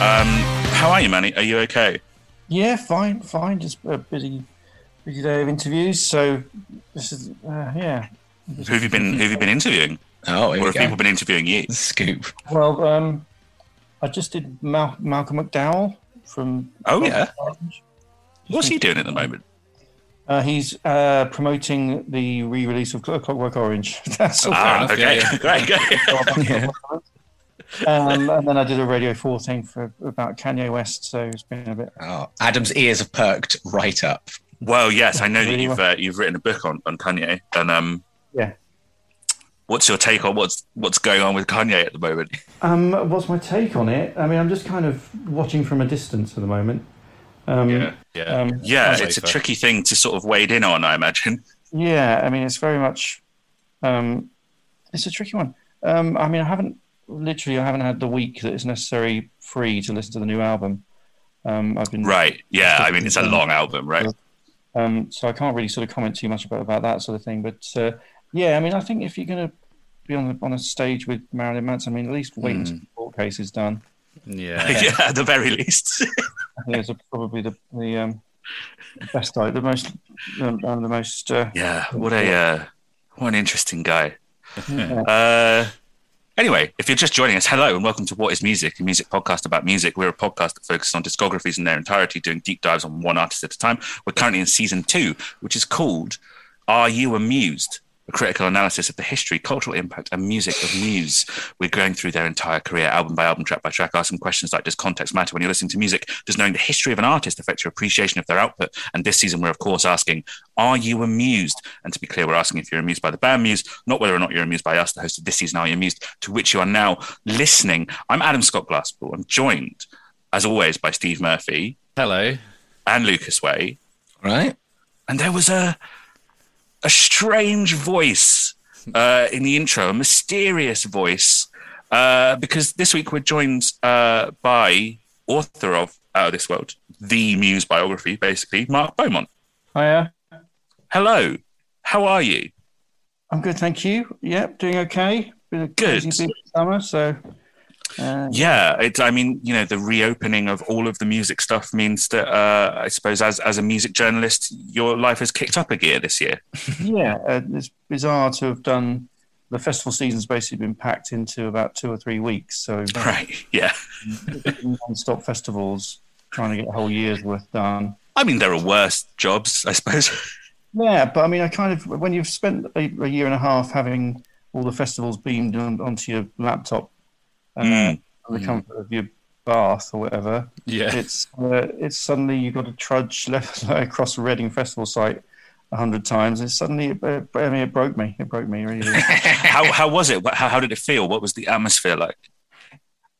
Um, how are you, Manny? Are you okay? Yeah, fine, fine. Just a busy, busy day of interviews. So this is, uh, yeah. Who have you been? Who have you been interviewing? Oh, here or we have go. people been interviewing you? Scoop. Well, um, I just did Mal- Malcolm McDowell from. Oh yeah. Orange. What's he doing at the moment? Uh, he's uh, promoting the re-release of Clockwork Orange. That's all. Ah, enough, okay, yeah, great, great. Yeah. um, and then I did a Radio Four thing for about Kanye West. So it's been a bit. Oh, Adam's ears have perked right up. Well, yes, I know that you've uh, you've written a book on, on Kanye, and um, Yeah. what's your take on what's what's going on with Kanye at the moment? Um, what's my take on it? I mean, I'm just kind of watching from a distance at the moment. Um, yeah, Um, yeah. sounds It's a tricky thing to sort of wade in on, I imagine. Yeah, I mean, it's very much. Um, it's a tricky one. Um, I mean, I haven't literally, I haven't had the week that is necessary free to listen to the new album. Um, I've been Right? Yeah. I mean, it's a long album, right? Um, so I can't really sort of comment too much about, about that sort of thing. But uh, yeah, I mean, I think if you're going to be on the, on a stage with Marilyn Manson, I mean, at least wait until the court case is done. Yeah. yeah, at the very least. I think it's probably the the um, best, like, the most, um, the most. Uh, yeah. What a uh, what an interesting guy. yeah. Uh, anyway, if you're just joining us, hello and welcome to What is Music, a music podcast about music. We're a podcast that focuses on discographies in their entirety, doing deep dives on one artist at a time. We're currently in season two, which is called Are You Amused? A critical analysis of the history, cultural impact, and music of Muse. We're going through their entire career, album by album, track by track, asking questions like Does context matter when you're listening to music? Does knowing the history of an artist affect your appreciation of their output? And this season, we're of course asking, Are you amused? And to be clear, we're asking if you're amused by the band Muse, not whether or not you're amused by us, the host of this season, Are You Amused? To which you are now listening. I'm Adam Scott Glasspool. I'm joined, as always, by Steve Murphy Hello. and Lucas Way. Right. And there was a a strange voice uh, in the intro, a mysterious voice, uh, because this week we're joined uh, by author of Out of This World, the Muse biography, basically, Mark Beaumont. Hiya. Hello, how are you? I'm good, thank you. Yep, doing okay. Been a Good. summer, so uh, Yeah, it, I mean, you know, the reopening of all of the music stuff means that uh, I suppose as as a music journalist, your life has kicked up a gear this year. yeah, uh, it's bizarre to have done. The festival season's basically been packed into about two or three weeks, so Right? Yeah. non-stop festivals trying to get a whole year's worth done. I mean, there are worse jobs, I suppose. Yeah, but I mean, I kind of when you've spent a, a year and a half having all the festivals beamed on, onto your laptop uh, Mm. on the comfort of your Bath or whatever, Yeah. it's uh, it's suddenly you've got to trudge left across the Reading Festival site a hundred times. And suddenly, it, it, I mean, it broke me. It broke me really. how how was it? How how did it feel? What was the atmosphere like?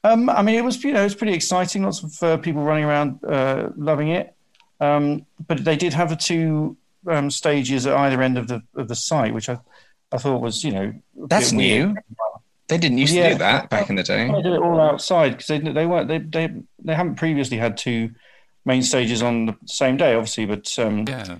Um, I mean, it was you know it was pretty exciting. Lots of uh, people running around, uh, loving it. Um, but they did have the two um, stages at either end of the of the site, which I I thought was you know That's new. They didn't used to do that back in the day. They did it all outside because they they weren't they, they they haven't previously had two main stages on the same day, obviously, but um, Yeah.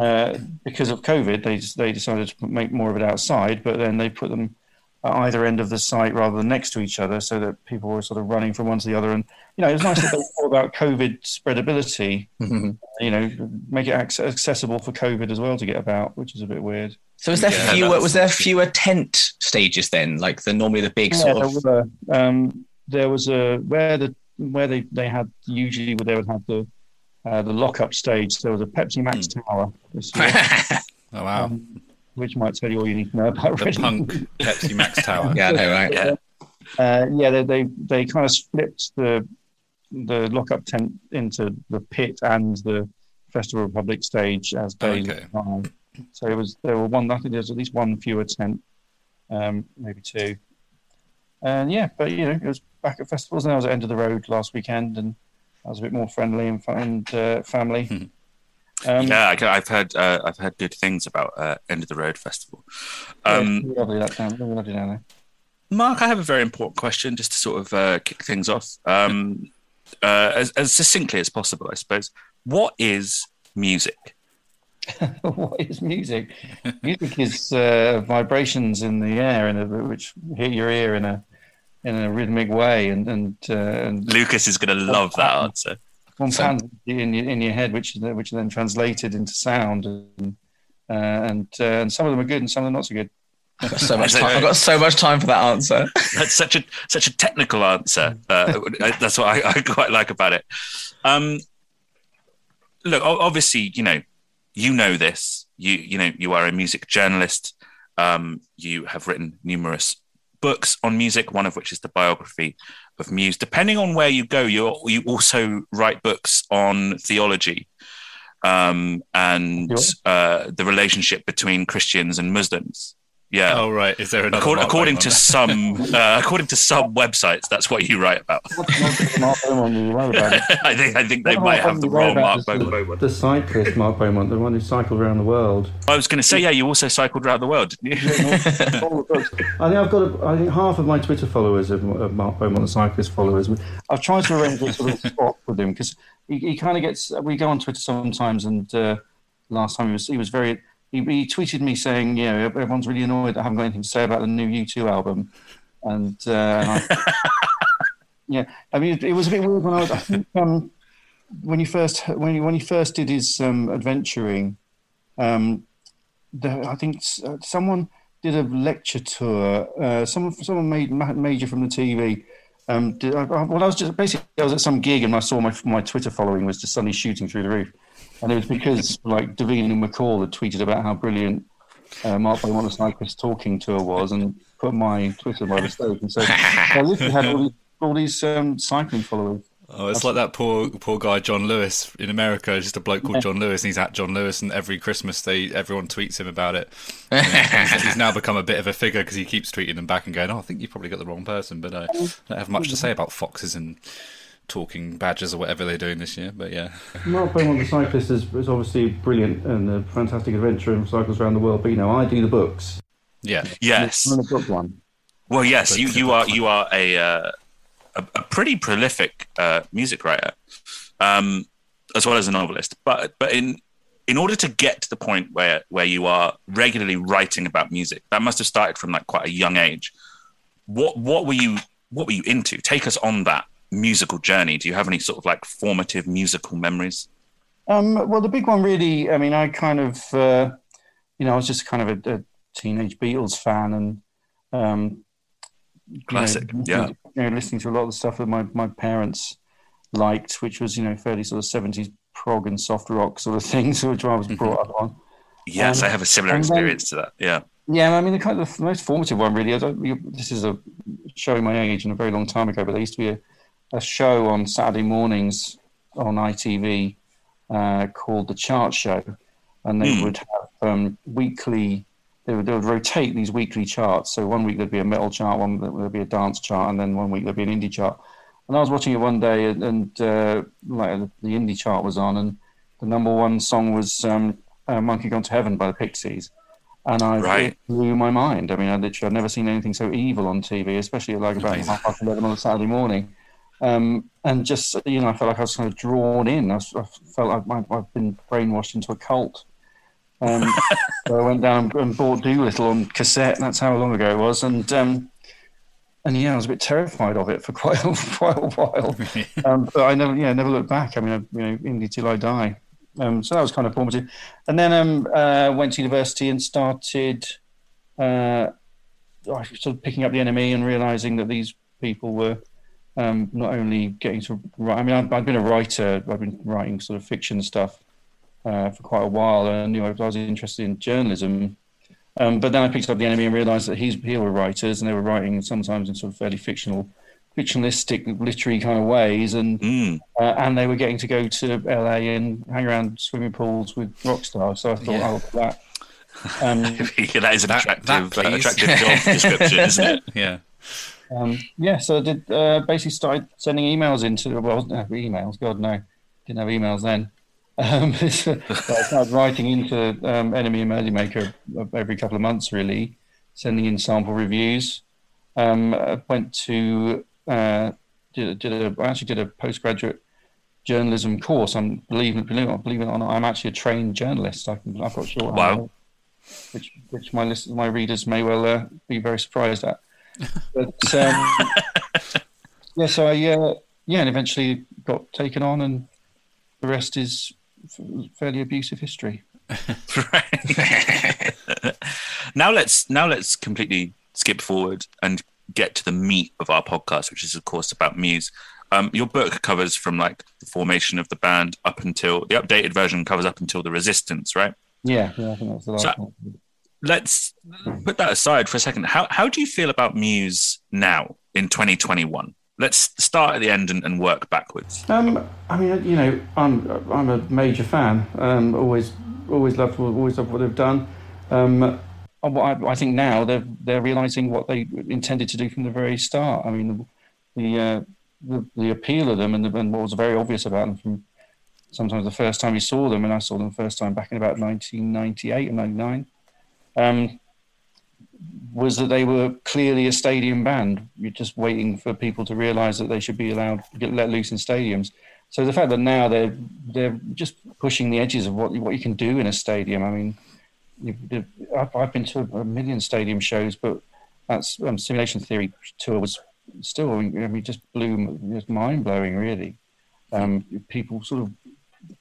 uh, because of COVID, they just, they decided to make more of it outside, but then they put them at either end of the site rather than next to each other, so that people were sort of running from one to the other. And you know, it was nice that they thought about COVID spreadability. Mhm. You know, make it accessible for COVID as well to get about, which is a bit weird. So was there Yeah, fewer? Was there fewer tent stages then? Like the normally the big sort there of. were, um, there was a where the where they, they had usually where they would have the uh, the lock up stage. There was a Pepsi Max Tower this year, Oh wow. um, which might tell you all you need to know about the Reading. punk Pepsi Max Tower. yeah, I know, right? Yeah. Uh, yeah, they, they they kind of flipped the the lockup tent into the pit and the Festival Republic stage as days Okay. So it was there were one. I think there's at least one fewer tent, um, maybe two. And yeah, but you know, it was back at festivals, and I was at End of the Road last weekend, and I was a bit more friendly and, and uh, family. Mhm. Um, yeah, I, I've heard uh, I've heard good things about uh, End of the Road Festival. Um, it's lovely that down, lovely down there. Mark, I have a very important question just to sort of uh, kick things off um, uh, as, as succinctly as possible, I suppose. What is music? what is music? music is uh, vibrations in the air, in a, which hit your ear in a in a rhythmic way, and and uh, and Lucas is going to love that answer. So- in your in your head, which which are then translated into sound, and uh, and uh, and some of them are good, and some of them not so good. I've got so much time. I've got so much time for that answer. That's such a such a technical answer. Uh, that's what I, I quite like about it. Um, look, obviously, you know, you know this. You you know, you are a music journalist. Um, you have written numerous books on music. One of which is the biography of Muse. Depending on where you go, you you also write books on theology. Um, and uh, the relationship between Christians and Muslims. Yeah. Oh right. Is there another? According, according to some, uh, according to some websites, that's what you write about. Mark Beaumont, you're about. I think I think they Mark might have the wrong Mark. Beaumont. The cyclist, Mark Beaumont, the one who cycled around the world. I was going to say, yeah, you also cycled around the world, didn't you? all the books. I think I've got. A, I think half of my Twitter followers are, are Mark Beaumont, the cyclist followers. I've tried to arrange a sort of swap with him because he, he kind of gets. We go on Twitter sometimes, and uh, last time he was he was very. He, he tweeted me saying, you know, everyone's really annoyed that I haven't got anything to say about the new U2 album, and, uh, yeah, I mean, it, it was a bit weird when I was. I think um, when he first when he, when he first did his um, adventuring, um, the, I think uh, someone did a lecture tour. Uh, someone someone made major from the TV. Um, did, I- well, I was just basically I was at some gig and I saw my my Twitter following was just suddenly shooting through the roof, and it was because like Davina and McCall had tweeted about how brilliant uh, Mark Beaumont the Cyclist talking tour was, and put my Twitter by mistake, and so I literally had all these, all these um, cycling followers. Oh, it's like that poor poor guy John Lewis in America. Just a bloke called John Lewis, and he's at John Lewis, and every Christmas they everyone tweets him about it. He's, he's now become a bit of a figure because he keeps tweeting them back and going, "Oh, I think you probably got the wrong person." But uh, I don't have much to say about foxes and talking badgers or whatever they're doing this year. But yeah, Mark Beaumont the Cyclist is, is obviously brilliant and a fantastic adventurer and cycles around the world. But you know, I do the books. yeah, yes. I'm the book one. Well, yes, But- you, you are you are a uh, a, a pretty prolific uh, music writer, um, as well as a novelist. But but in in order to get to the point where where you are regularly writing about music, that must have started from like quite a young age. What what were you what were you into? Take us on that musical journey. Do you have any sort of like formative musical memories? Um, well, the big one really, I mean, I kind of, uh, you know, I was just kind of a, a teenage Beatles fan and, um, you know, Classic, yeah. you know, listening to a lot of the stuff that my, my parents liked, which was, you know, fairly sort of 70s prog and soft rock sort of things, which I was brought up on. Yes, Um, I have a similar and then- experience to that. Yeah. Yeah, I mean, the kind of the most formative one really. I don't, you, this is a showing my age and a very long time ago, but there used to be a, a show on Saturday mornings on ITV uh, called The Chart Show, and they Hmm. would have um, weekly. They would, they would rotate these weekly charts. So one week there'd be a metal chart, one there'd be a dance chart, and then one week there'd be an indie chart. And I was watching it one day, and, and uh, like the indie chart was on, and the number one song was um, uh, "Monkey Gone to Heaven" by the Pixies, and I Right. it blew my mind. I mean, I literally I've never seen anything so evil on TV, especially at like about half past eleven on a Saturday morning. Um, and just you know, I felt like I was kind of drawn in. I, was, I felt like my, I've been brainwashed into a cult. Um, so I went down and bought Doolittle on cassette. That's how long ago it was, and um, and yeah, I was a bit terrified of it for quite a, quite a while. um, but I never, yeah, never looked back. I mean, I, you know, indie till I die. Um, so that was kind of formative. And then um, uh, went to university and started uh, sort of picking up the NME and realizing that these people were um, not only getting to write. I mean, I've, I've been a writer. I've been writing sort of fiction stuff uh, for quite a while, and I knew I was interested in journalism. Um, but then I picked up the NME and realised that he's he were writers, and they were writing sometimes in sort of fairly fictional, fictionalistic, literary kind of ways, and Mm. uh, and they were getting to go to LA and hang around swimming pools with rock stars. So I thought, Yeah. oh, that. Um, Yeah, that is an attractive, that, uh, attractive job description, isn't it? Yeah. Um, yeah, so I did uh, basically started sending emails into well, no, emails. God no, didn't have emails then. Um, so I started writing into um, NME and Melody Maker every couple of months, really, sending in sample reviews. Um, I went to uh, did, did a, I actually did a postgraduate journalism course. I'm believe it, believe it, believe it or not, I'm actually a trained journalist. I can, I've got short Wow. which which my list, my readers may well uh, be very surprised at. But um, yeah, so I uh, yeah, and eventually got taken on, and the rest is fairly abusive history. Right. now let's now let's completely skip forward and get to the meat of our podcast, which is of course about Muse. Um, your book covers from like the formation of the band up until the updated version covers up until the Resistance, right? Yeah, yeah I think that's the last So- one. Let's put that aside for a second. How how do you feel about Muse now in 2021? Let's start at the end and, and work backwards. Um, I mean, you know, I'm I'm a major fan. Um, always always loved always loved what they've done. Um, I, I think now they're they're realizing what they intended to do from the very start. I mean, the the, uh, the, the appeal of them and, the, and what was very obvious about them from sometimes the first time you saw them, and I saw them the first time back in about 1998 or 99, um, was that they were clearly a stadium band. You're just waiting for people to realise that they should be allowed to get let loose in stadiums. So the fact that now they're they're just pushing the edges of what what you can do in a stadium. I mean, I've, I've been to a million stadium shows, but that's um, Simulation Theory tour was still I mean just blew just mind blowing really. Um, people sort of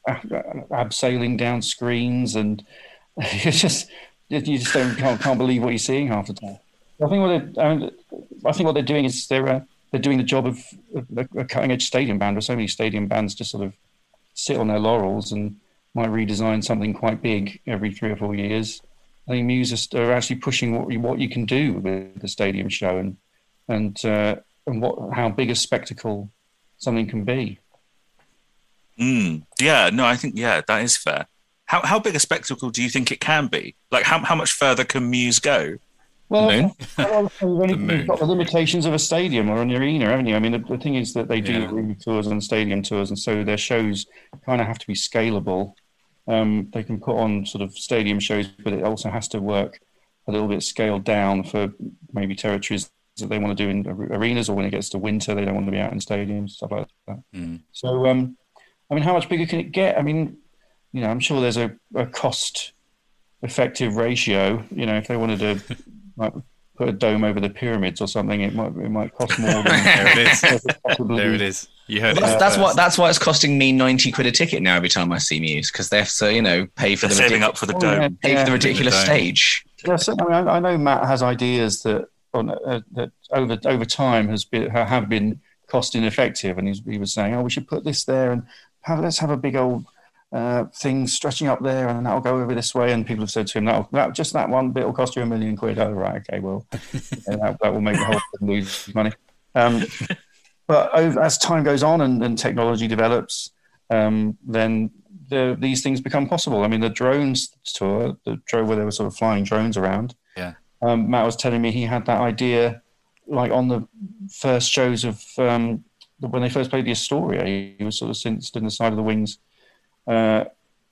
ab- abseiling down screens and it's just you just don't can't, can't believe what you're seeing half the time. I think what they're, I, mean, I think what they're doing is they're uh, they're doing the job of a, cutting edge stadium band. Where so many stadium bands just sort of sit on their laurels and might redesign something quite big every three or four years. I think Muse are actually pushing what you, what you can do with the stadium show and and uh, and what how big a spectacle something can be. Mm, yeah, no, I think yeah, that is fair. How how big a spectacle do you think it can be? Like how how much further can Muse go? Well, moon? you've only- The moon. you've got the limitations of a stadium or an arena, haven't you? I mean, the, the thing is that they do Yeah. arena tours and stadium tours, and so their shows kind of have to be scalable. Um, they can put on sort of stadium shows, but it also has to work a little bit scaled down for maybe territories that they want to do in arenas, or when it gets to winter, they don't want to be out in stadiums, stuff like that. Mm. So, um, I mean, how much bigger can it get? I mean, you know, I'm sure there's a, a cost effective ratio. You know, if they wanted to like, put a dome over the pyramids or something, it might it might cost more than There it is. possibly. There it is. You heard That's, it. that's first. what that's why it's costing me ninety quid a ticket now every time I see Muse because they have to you know pay for They're the saving ridic- up for the Oh, dome. yeah, pay for the ridiculous dome. stage. Yeah, so, I, mean, I, I know Matt has ideas that on uh, that over over time has been have been cost ineffective, and he's, he was saying, "Oh, we should put this there, and have, let's have a big old uh, thing stretching up there, and that'll go over this way." And people have said to him, "That that just that one bit will cost you a million quid." Oh, right, okay, well, yeah, that, that will make the whole thing lose money. Um, but over, as time goes on and, and technology develops, um, then the, these things become possible. I mean, the drones tour, the drone where they were sort of flying drones around. Yeah. Um, Matt was telling me he had that idea, like on the first shows of um, when they first played the Astoria. He was sort of stood in the side of the wings, uh,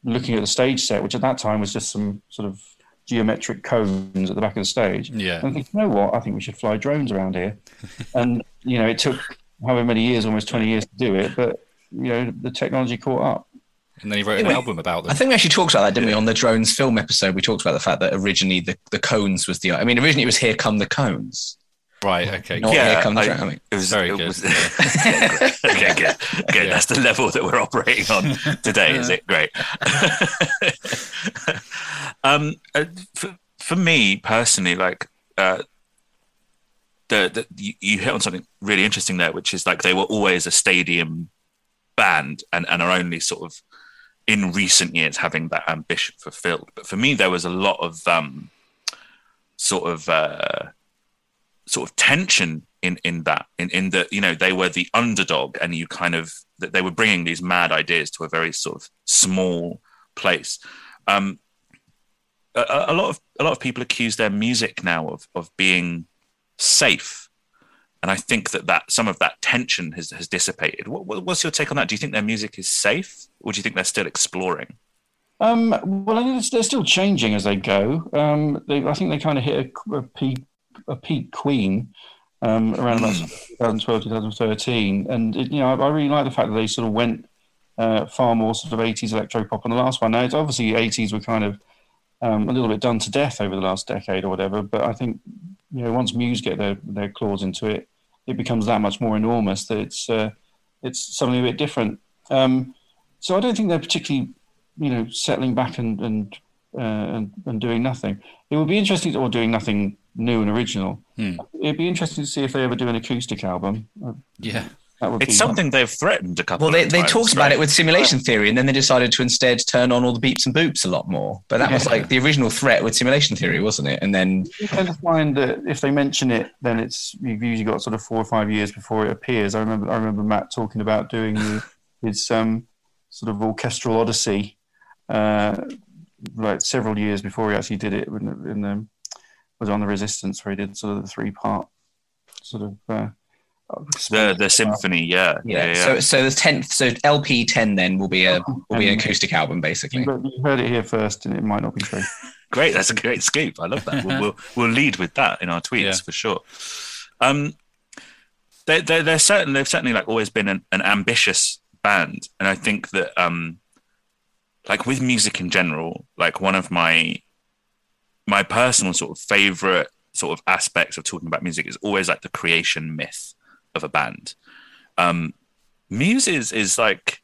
looking at the stage set, which at that time was just some sort of geometric cones at the back of the stage. Yeah. And think, you know what? I think we should fly drones around here. and you know, it took however many years, almost twenty years to do it, but you know, the technology caught up. And then he wrote an album about them. I think we actually talked about that, didn't we, on the drones film episode? We talked about the fact that originally the, the cones was the. I mean, originally it was "Here Come the Cones." Right. Okay. Not Yeah, "Here Come I- Drones." I It was Very it good. was- okay, good. Good. That's the level that we're operating on today. Is it great? um, uh, for, for me personally, like uh, the, the you, you hit on something really interesting there, which is like they were always a stadium band and, and are only sort of in recent years having that ambition fulfilled. But for me, there was a lot of um, sort of uh, sort of tension in in that in in that you know they were the underdog and you kind of that they were bringing these mad ideas to a very sort of small place. Um a, a lot of a lot of people accuse their music now of of being safe. And i think that that some of that tension has has dissipated. What, what- what's your take on that? Do you think their music is safe or do you think they're still exploring? Um, well, they're still changing as they go. Um, they, I think they kind of hit a, a peak, a peak Queen um, around about 2012, 2013, and it, you know, I, I really like the fact that they sort of went uh, far more sort of 80s electro pop on the last one. Now, it's obviously 80s were kind of um, a little bit done to death over the last decade or whatever, but I think you know once Muse get their their claws into it, it becomes that much more enormous that it's uh, it's something a bit different. Um, so I don't think they're particularly you know, settling back and and, uh, and and doing nothing. It would be interesting, or doing nothing new and original. Hmm. It'd be interesting to see if they ever do an acoustic album. Yeah. It's be something they've threatened a couple well, they, of they times, talked about it with simulation theory, and then they decided to instead turn on all the beeps and boops a lot more. But that was like the original threat with simulation theory, wasn't it? And then You tend to find that if they mention it, then it's you've usually got sort of four or five years before it appears. I remember I remember Matt talking about doing the, his um, sort of orchestral odyssey, uh, like several years before he actually did it. In, the- in the, was on the Resistance where he did sort of the three part sort of. Uh, the the symphony yeah yeah, yeah, yeah. so so the tenth, so LP ten then will be a will be an acoustic album basically. you you heard it here first, and it might not be true. Great, that's a great scoop. I love that. We'll, we'll, we'll lead with that in our tweets Yeah. for sure. Um, they they they're certainly they've certainly like always been an, an ambitious band, and I think that um, like with music in general, like one of my my personal sort of favorite sort of aspects of talking about music is always like the creation myth of a band. Um, Muse is is like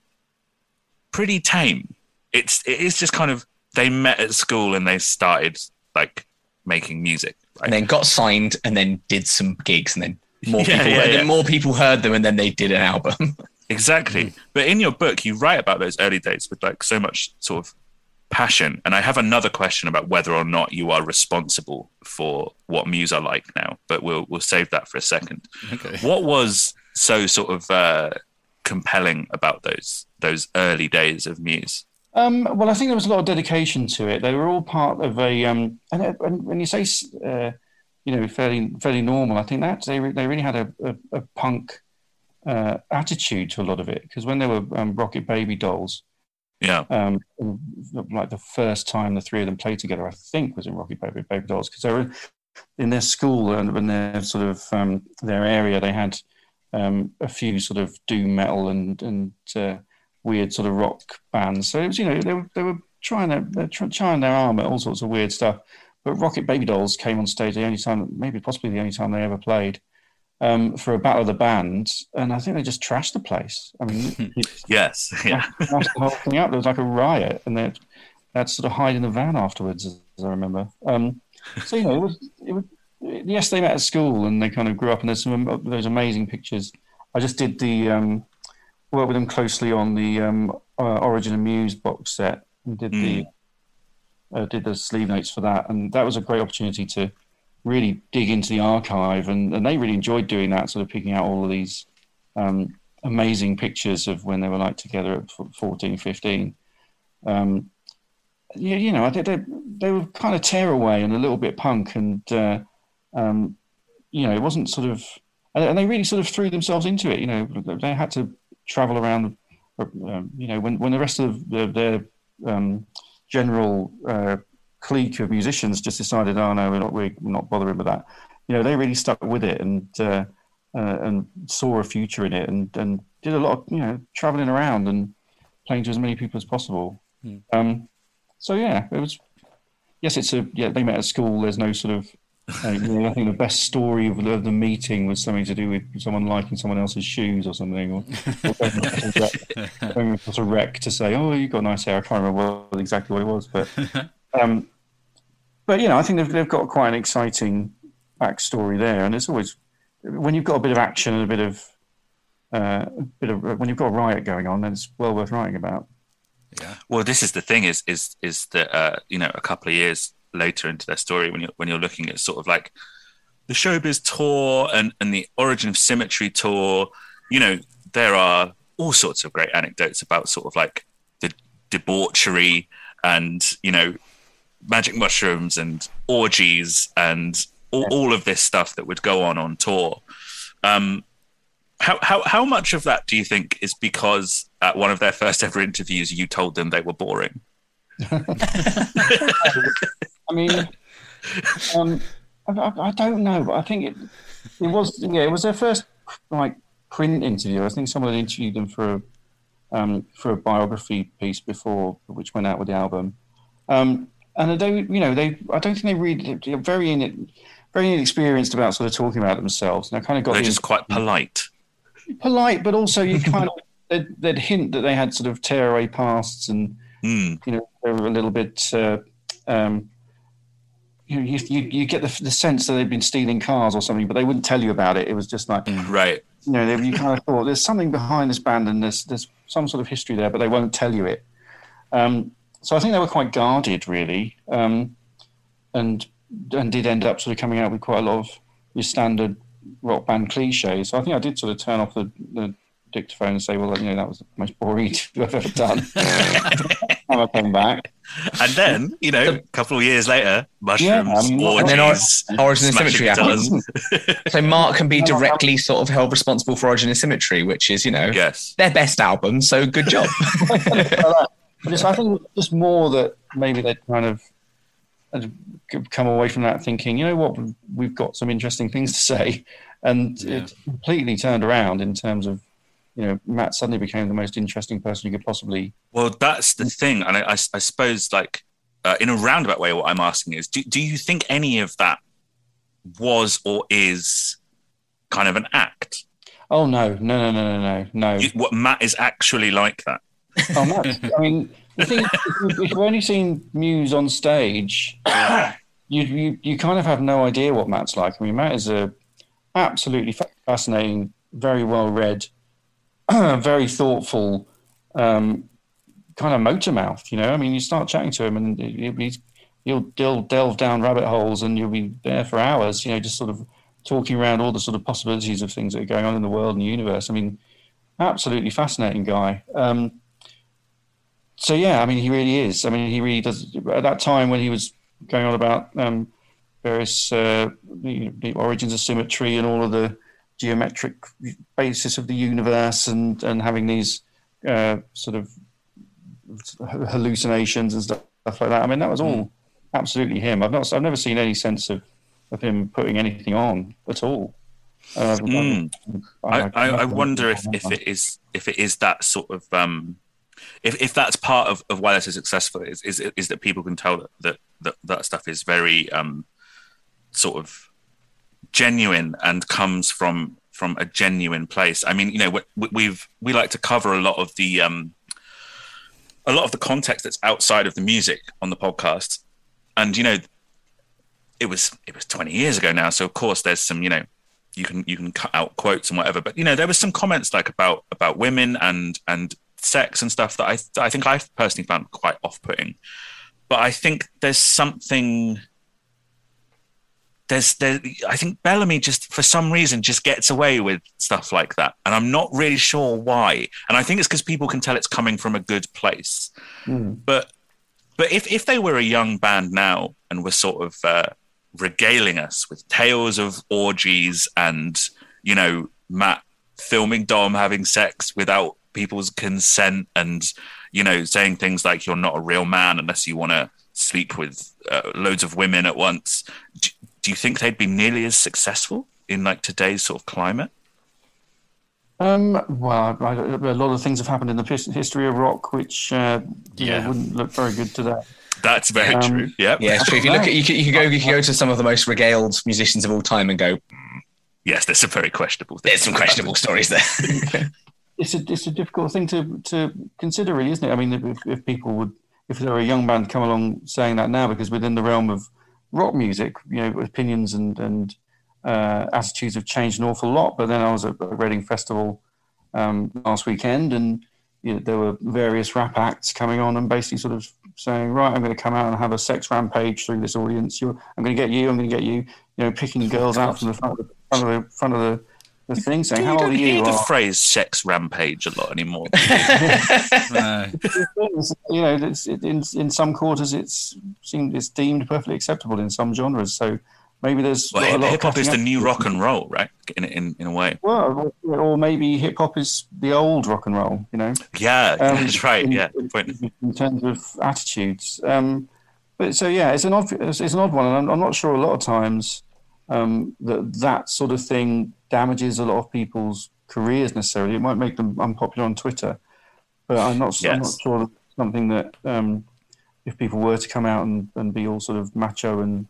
pretty tame. It's it is just kind of they met at school and they started like making music. Right? and then got signed and then did some gigs and then more Yeah, people yeah, and then yeah. more people heard them and then they did an album. Exactly. But in your book, you write about those early days with like so much sort of passion. And I have another question about whether or not you are responsible for what Muse are like now, but we'll we'll save that for a second. Okay. What was so sort of uh, compelling about those those early days of Muse? Um, well, I think there was a lot of dedication to it. They were all part of a, um, and, and when you say, uh, you know, fairly fairly normal, I think that they re- they really had a, a, a punk uh, attitude to a lot of it. Because when they were um, Rocket Baby Dolls, Yeah. um, like the first time the three of them played together, I think was in Rocket Baby Dolls, because they were in their school and in their sort of um, their area, they had um, a few sort of doom metal and and uh, weird sort of rock bands. So it was, you know, they were they were trying their they're try- trying their arm at all sorts of weird stuff. But Rocket Baby Dolls came on stage the only time, maybe possibly the only time they ever played. Um, for a battle of the bands, and I think they just trashed the place. I mean, Yes. Yeah. the whole thing up. There was like a riot, and they had sort of hide in the van afterwards, as I remember. Um, so you know, it was, it was. Yes, they met at school, and they kind of grew up. And there's some those amazing pictures. I just did the um, work with them closely on the um, uh, Origin of Muse box set, and did the uh, did the sleeve notes for that, and that was a great opportunity to really dig into the archive, and, and they really enjoyed doing that, sort of picking out all of these um, amazing pictures of when they were like together at f- 14, 15. Um, you, you know, think they, they were kind of tearaway and a little bit punk, and uh, um, you know, it wasn't sort of, and they really sort of threw themselves into it. You know, they had to travel around. Um, you know, when when the rest of the, their um, general uh, clique of musicians just decided, oh no, we're not we're not bothering with that. You know, they really stuck with it and uh, uh, and saw a future in it and and did a lot of you know traveling around and playing to as many people as possible. Hmm. Um, so yeah, it was. Yes, it's a yeah. They met at school. There's no sort of. Uh, you know, I think the best story of the, of the meeting was something to do with someone liking someone else's shoes or something, or, or going across a wreck- a wreck to say, "Oh, you got nice hair." I can't remember what, exactly what it was, but um, but you know, I think they've, they've got quite an exciting backstory there, and it's always when you've got a bit of action and a bit of uh, a bit of when you've got a riot going on, then it's well worth writing about. Yeah. Well, this is the thing is is is that uh, you know a couple of years later into their story when you're when you're looking at sort of like the showbiz tour and and the origin of symmetry tour, you know there are all sorts of great anecdotes about sort of like the debauchery and you know magic mushrooms and orgies and all, all of this stuff that would go on on tour. Um, how, how how much of that do you think is because at one of their first ever interviews you told them they were boring? I mean, um, I, I, I don't know, but I think it it was yeah, it was their first like print interview. I think someone had interviewed them for a um, for a biography piece before, which went out with the album. Um, and they, you know, they I don't think they really they're very in very inexperienced about sort of talking about themselves. And I kind of got They're the just quite polite. polite, but also you kind of they'd, they'd hint that they had sort of tearaway pasts and Mm. you know they were a little bit. Uh, um, you, know, you, you you get the, the sense that they've been stealing cars or something, but they wouldn't tell you about it. It was just like Right. you know they, you kind of thought there's something behind this band and there's there's some sort of history there, but they won't tell you it. Um, so I think they were quite guarded, really, um, and and did end up sort of coming out with quite a lot of your standard rock band cliches. So I think I did sort of turn off the, the dictaphone and say, well, you know, that was the most boring interview I've ever done. and I came back. And then, you know, a couple of years later, mushrooms, I mean, orgies, and then or- Origin of Symmetry happens. So Mark can be directly sort of held responsible for Origin of Symmetry, which is, you know, Yes. their best album. So good job. Just, I think just more that maybe they kind of come away from that thinking, you know what, we've got some interesting things to say, and Yeah. it completely turned around in terms of, you know, Matt suddenly became the most interesting person you could possibly. Well, that's the thing. And I, I, I suppose, like, uh, in a roundabout way, what I'm asking is do, do you think any of that was or is kind of an act? Oh no, no, no, no, no, no, no. You, what Matt is actually like that? Oh, Matt, I mean, the thing, if you- if you've only seen Muse on stage, you, you you kind of have no idea what Matt's like. I mean, Matt is a absolutely fascinating, very well read, very thoughtful, um, kind of motor mouth. You know, I mean, you start chatting to him, and he'll be he'll delve, delve down rabbit holes, and you'll be there for hours. You know, just sort of talking around all the sort of possibilities of things that are going on in the world and the universe. I mean, absolutely fascinating guy. Um, so yeah, I mean, he really is. I mean, he really does. At that time when he was going on about um, various uh, the, the origins of symmetry and all of the geometric basis of the universe, and and having these uh, sort of hallucinations and stuff like that. I mean, that was all absolutely him. I've not, I've never seen any sense of of him putting anything on at all. Uh, Mm. I, I, I wonder if, if it is if it is that sort of um, if, if that's part of, of why they're so successful is, is is that people can tell that that that, that stuff is very um, sort of genuine and comes from from a genuine place. I mean, you know, we, we've we like to cover a lot of the um, a lot of the context that's outside of the music on the podcast, and you know, it was it was twenty years ago now, so of course there's some you know you can you can cut out quotes and whatever but you know there was some comments like about about women and and sex and stuff that i i think i personally found quite off-putting but i think there's something there's there I think Bellamy just for some reason just gets away with stuff like that. And I'm not really sure why. And I think it's because people can tell it's coming from a good place. Mm. But but if if they were a young band now and were sort of uh, regaling us with tales of orgies and you know Matt filming Dom having sex without people's consent and you know saying things like you're not a real man unless you want to sleep with uh, loads of women at once. Do, do you think they'd be nearly as successful in like today's sort of climate? Um, well, I, a lot of things have happened in the history of rock, which uh, yeah. Yeah. wouldn't look very good today. That's very Um, true. Yep. Yeah, it's true. If you look at you could, you could go you could go to some of the most regaled musicians of all time and go, Yes, there's some very questionable things. there's some questionable stories there. It's a it's a difficult thing to to consider, really, isn't it? I mean, if, if people would, if there were a young band come along saying that now, because within the realm of rock music, you know, opinions and and uh, attitudes have changed an awful lot. But then I was at a Reading Festival um, last weekend, and you know, there were various rap acts coming on and basically sort of saying, right, I'm going to come out and have a sex rampage through this audience. You're, I'm going to get you. I'm going to get you. You know, picking girls out from the front of the front of the, front of the, the thing, saying, You how old don't are you? hear the "Oh, phrase "sex rampage" a lot anymore. No. you know, it, in in some quarters it's seemed it's deemed perfectly acceptable in some genres. So maybe there's Well, hip, hip hop is the cutting new rock and roll, right? In in in a way. Well, or or maybe hip hop is the old rock and roll. You know, Yeah, Um, that's right. in- Yeah, good point. in terms of attitudes. Um, but so yeah, it's an odd it's, it's an odd one, and I'm, I'm not sure a lot of times um, that that sort of thing damages a lot of people's careers necessarily. It might make them unpopular on Twitter, but I'm not I'm not sure that something that um, if people were to come out and, and be all sort of macho and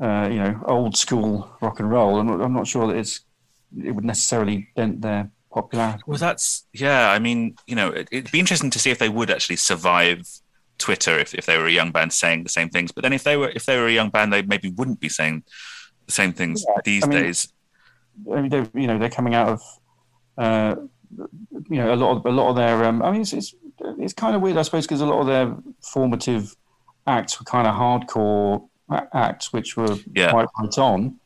uh, you know old school rock and roll, I'm not, I'm not sure that it's it would necessarily dent their popularity. Well, that's yeah. I mean, you know, it, it'd be interesting to see if they would actually survive Twitter if, if they were a young band saying the same things. But then if they were if they were a young band, they maybe wouldn't be saying same things Yeah, these I mean- days. I mean, they're, you know, they're coming out of, uh, you know, a lot of a lot of their. Um, I mean, it's it's, it's kind of weird, I suppose, because a lot of their formative acts were kind of hardcore acts, which were Yeah. quite right on.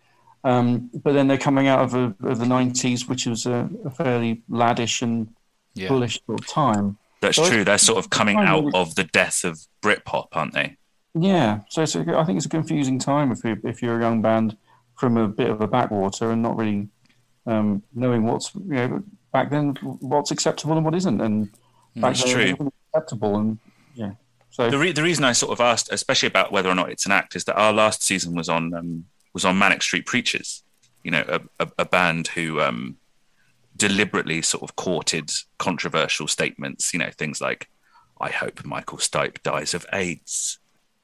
Um, but then they're coming out of, a, of the '90s, which was a, a fairly laddish and Yeah. bullish sort of time. That's So true. They're sort of coming I out really- of the death of Britpop, aren't they? Yeah, so it's a, I think it's a confusing time if you if you're a young band from a bit of a backwater and not really um, knowing what's you know back then what's acceptable and what isn't, and back That's then true. acceptable and yeah. So The, re- the reason I sort of asked, especially about whether or not it's an act, is that our last season was on um, was on Manic Street Preachers. You know, a, a, a band who um, deliberately sort of courted controversial statements. You know, things like, "I hope Michael Stipe dies of AIDS."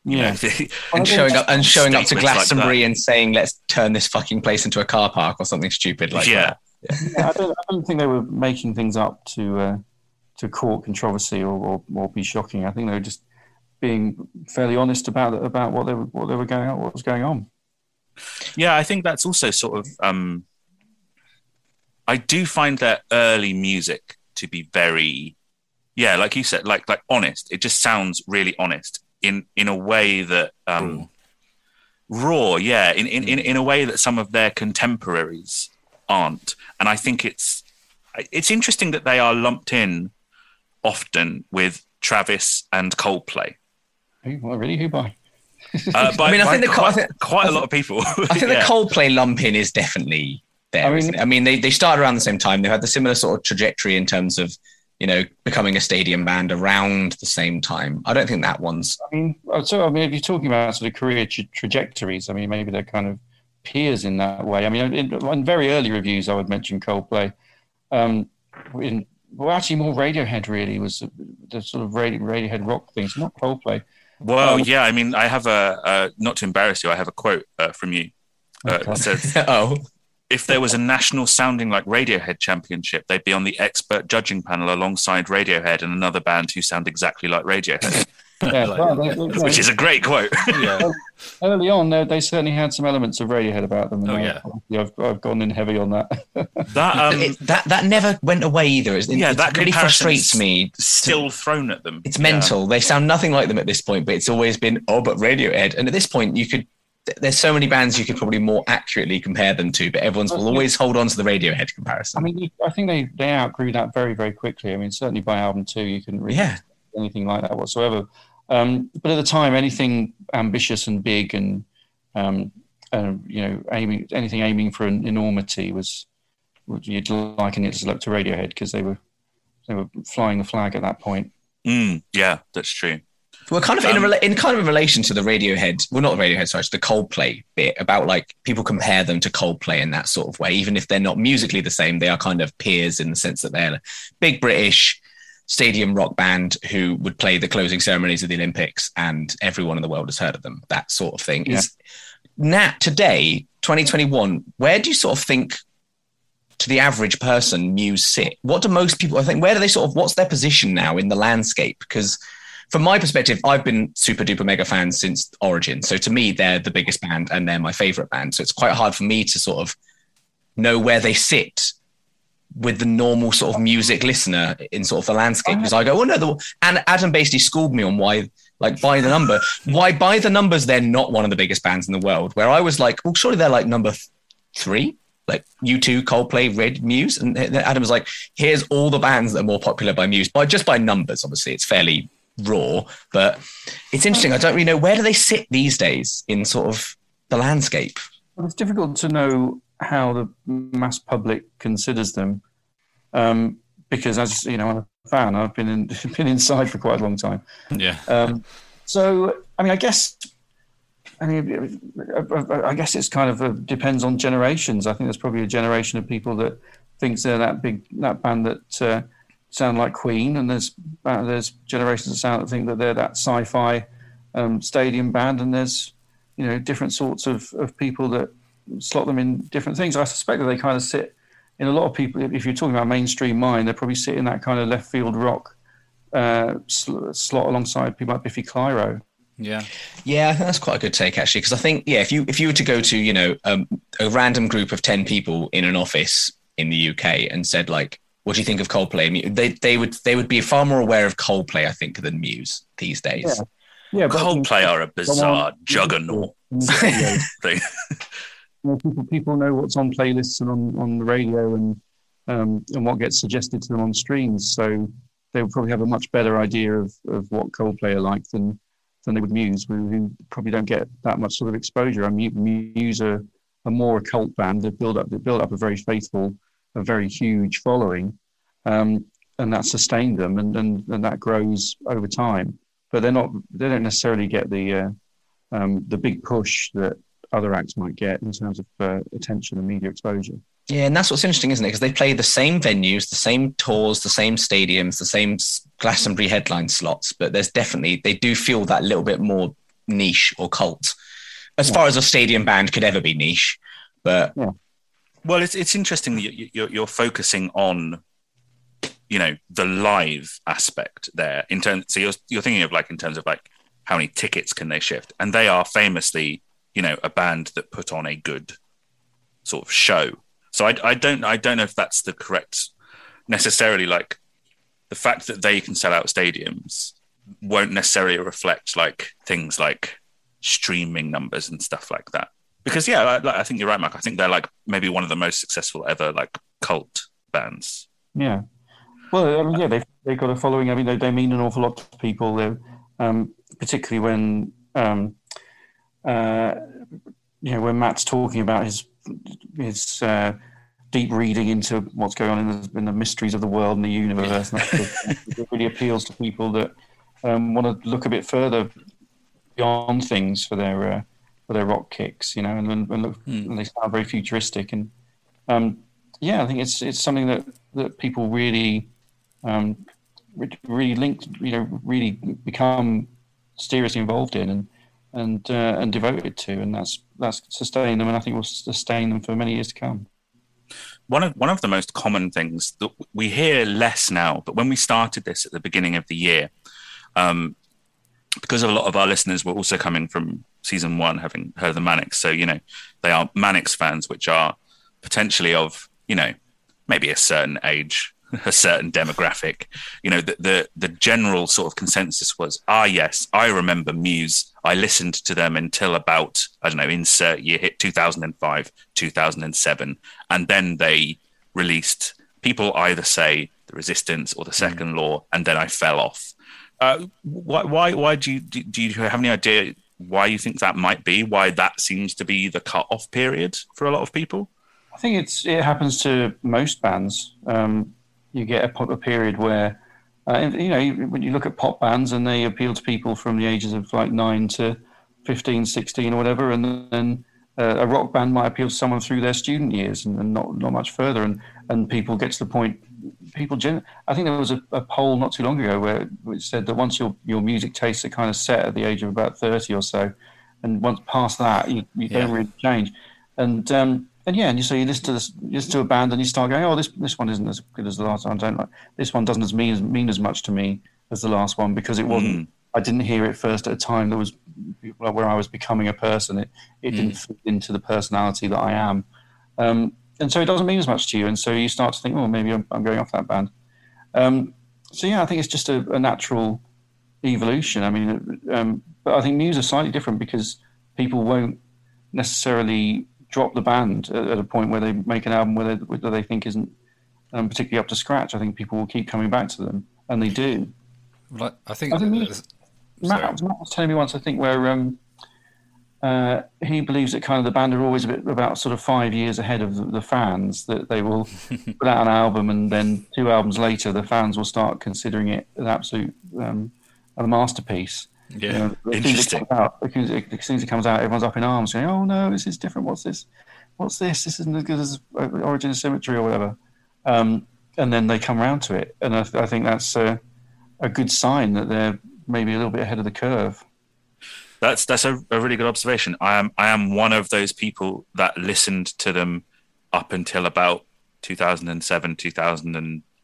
You yeah, and showing up and showing up to Statements like Glastonbury and saying, "Let's turn this fucking place into a car park" or something stupid like yeah, that. yeah, I, don't, I don't think they were making things up to uh, to court controversy or, or, or be shocking. I think they were just being fairly honest about about what they were what they were going on, what was going on. yeah. I think that's also sort of. Um, I do find their early music to be very, yeah, like you said, like like honest. It just sounds really honest in in a way that um, raw, yeah, in, in in in a way that some of their contemporaries aren't. And I think it's it's interesting that they are lumped in often with Travis and Coldplay. Who, what, really? Who by? Uh, by, I mean, I think the quite, I think- quite a lot of people. I think Yeah. the Coldplay lump in is definitely there. I mean- isn't it? I mean, they, they started around the same time. They had the similar sort of trajectory in terms of, you know, becoming a stadium band around the same time. I don't think that one's. I mean, oh, so I mean, if you're talking about sort of career tra- trajectories, I mean, maybe they're kind of peers in that way. I mean, in, in very early reviews, I would mention Coldplay. Um, in, well, actually, more Radiohead really was the sort of radio, Radiohead rock things, not Coldplay. Well, Um, yeah. I mean, I have a uh, not to embarrass you. I have a quote uh, from you. Uh, Okay. says, oh, "If there was a national sounding like Radiohead championship, they'd be on the expert judging panel alongside Radiohead and another band who sound exactly like Radiohead," Yeah, like well, they- they- which is a great quote. Yeah. early on, they, they certainly had some elements of Radiohead about them. and Oh, I- yeah. yeah, I've, I've gone in heavy on that. that um, it, that that never went away either. It's, Yeah, it that really frustrates me. still thrown at them. It's Yeah. mental. They sound nothing like them at this point, but it's always been, oh, but Radiohead. And at this point, you could th- there's so many bands you could probably more accurately compare them to, but everyone's will always hold on to the Radiohead comparison. I mean, I think they they outgrew that very very quickly. I mean, certainly by album two, you couldn't really Yeah. anything like that whatsoever. Um, but at the time, anything ambitious and big and um, uh, you know aiming anything aiming for an enormity was you'd liken it to, to Radiohead because they were they were flying the flag at that point. Mm, yeah, that's true. Well, kind of in, a Um, in kind of in relation to the Radiohead, well, not the Radiohead, sorry, to the Coldplay bit about like people compare them to Coldplay in that sort of way. Even if they're not musically the same, they are kind of peers in the sense that they're a big British stadium rock band who would play the closing ceremonies of the Olympics, and everyone in the world has heard of them. That sort of thing. Yeah. Is Nat today, 2021, where do you sort of think to the average person Muse sit? What do most people I think? Where do they sort of? What's their position now in the landscape? Because from my perspective, I've been super duper mega fans since Origin. So to me, they're the biggest band and they're my favorite band. So it's quite hard for me to sort of know where they sit with the normal sort of music listener in sort of the landscape. Uh-huh. Because I go, oh no, the, and Adam basically schooled me on why, like by the number, why by the numbers they're not one of the biggest bands in the world. Where I was like, well, surely they're like number three. Like U2, Coldplay, Red, Muse, and Adam was like, "Here's all the bands that are more popular by Muse, by just by numbers. Obviously, it's fairly raw, but it's interesting. I don't really know where do they sit these days in sort of the landscape. Well, it's difficult to know how the mass public considers them, um, because as you know, I'm a fan. I've been in, been inside for quite a long time. Yeah. Um, so, I mean, I guess, I mean, I I guess it's kind of a, depends on generations. I think there's probably a generation of people that thinks they're that big, that band that uh, sound like Queen, and there's uh, there's generations of sound that think that they're that sci-fi um, stadium band, and there's you know different sorts of, of people that slot them in different things. I suspect that they kind of sit in a lot of people. If you're talking about mainstream mind, they probably sit in that kind of left field rock uh, sl- slot alongside people like Biffy Clyro. Yeah. Yeah, I think that's quite a good take actually, because I think yeah, if you if you were to go to you know um, a random group of ten people in an office in the UK and said like, what do you think of Coldplay? They they would they would be far more aware of Coldplay, I think, than Muse these days. Yeah, but Coldplay are a bizarre Someone- juggernaut Yeah. thing. people people know what's on playlists and on, on the radio and um, and what gets suggested to them on streams. So they would probably have a much better idea of, of what Coldplay are like than than they would Muse, who, who probably don't get that much sort of exposure. I mean, Muse are, a more a cult band. They build up they build up a very faithful, a very huge following, um, and that sustained them, and, and and that grows over time. But they're not they don't necessarily get the uh, um, the big push that other acts might get in terms of uh, attention and media exposure. Yeah, and that's what's interesting, isn't it? Because they play the same venues, the same tours, the same stadiums, the same Glastonbury headline slots, but there's definitely they do feel that little bit more niche or cult, as far as a stadium band could ever be niche. But Well, it's it's interesting that you're you're focusing on, you know, the live aspect there. In terms, so you're you're thinking of like in terms of like how many tickets can they shift, and they are famously, you know, a band that put on a good sort of show. So I, I don't I don't know if that's the correct necessarily like the fact that they can sell out stadiums won't necessarily reflect like things like streaming numbers and stuff like that because yeah I, I think you're right mark i think they're like maybe one of the most successful ever like cult bands Yeah. Well, I mean, yeah, they've, they've got a following. I mean, they, they mean an awful lot to people, um, particularly when, um, uh, you know, when Matt's talking about his his uh, deep reading into what's going on in the, in the mysteries of the world and the universe. And that, it really appeals to people that um, want to look a bit further beyond things for their uh, for their rock kicks, you know, and, and, look, and they sound very futuristic. And um, yeah, I think it's it's something that, that people really um, really linked, you know, really become seriously involved in and and uh, and devoted to, and that's that's sustained them, and I think will sustain them for many years to come. one of one of the most common things that we hear less now but when we started this at the beginning of the year um, because a lot of our listeners were also coming from season one having heard the manics so you know they are manics fans which are potentially of you know maybe a certain age a certain demographic. You know, the, the the general sort of consensus was, ah, yes, I remember Muse. I listened to them until about I don't know, insert year hit 2005, 2007, and then they released. People either say the Resistance or the Second Law, and then I fell off. Uh, why, why, why do you do, do you have any idea why you think that might be? Why that seems to be the cut-off period for a lot of people? I think it's it happens to most bands. Um, you get a, a period where, uh, you know, when you look at pop bands and they appeal to people from the ages of like nine to 15, 16 or whatever, and then uh, a rock band might appeal to someone through their student years and, and not not much further, and and people get to the point. People, gen- I think there was a, a poll not too long ago where which said that once your your music tastes are kind of set at the age of about thirty or so, and once past that, you, you Yeah. don't really change. And um, and yeah, and you so you listen to this, you listen to a band, and you start going, oh, this this one isn't as good as the last one. I don't like this one. Doesn't as mean as mean as much to me as the last one because it wasn't. I didn't hear it first at a time that was where I was becoming a person. It it didn't fit into the personality that I am, um, and so it doesn't mean as much to you. And so you start to think, oh, maybe I'm, I'm going off that band. Um, so yeah, I think it's just a, a natural evolution. I mean, um, but I think Muse are slightly different because people won't necessarily drop the band at, at a point where they make an album where they, where they think isn't um, particularly up to scratch. I think people will keep coming back to them, and they do. Well, I I think. I think Matt, Matt was telling me once, I think, where um, uh, he believes that kind of the band are always a bit about sort of five years ahead of the, the fans. That they will put out an album, and then two albums later, the fans will start considering it an absolute um, a masterpiece. Yeah. You know, as soon as it Interesting. comes out- As soon as, soon as it comes out, everyone's up in arms, saying, "Oh no, this is different. What's this? What's this? This isn't as good as uh, Origin of Symmetry or whatever." Um, and then they come around to it, and I, I think that's a, a good sign that they're maybe a little bit ahead of the curve. That's that's a, a really good observation. I am I am one of those people that listened to them up until about 2007,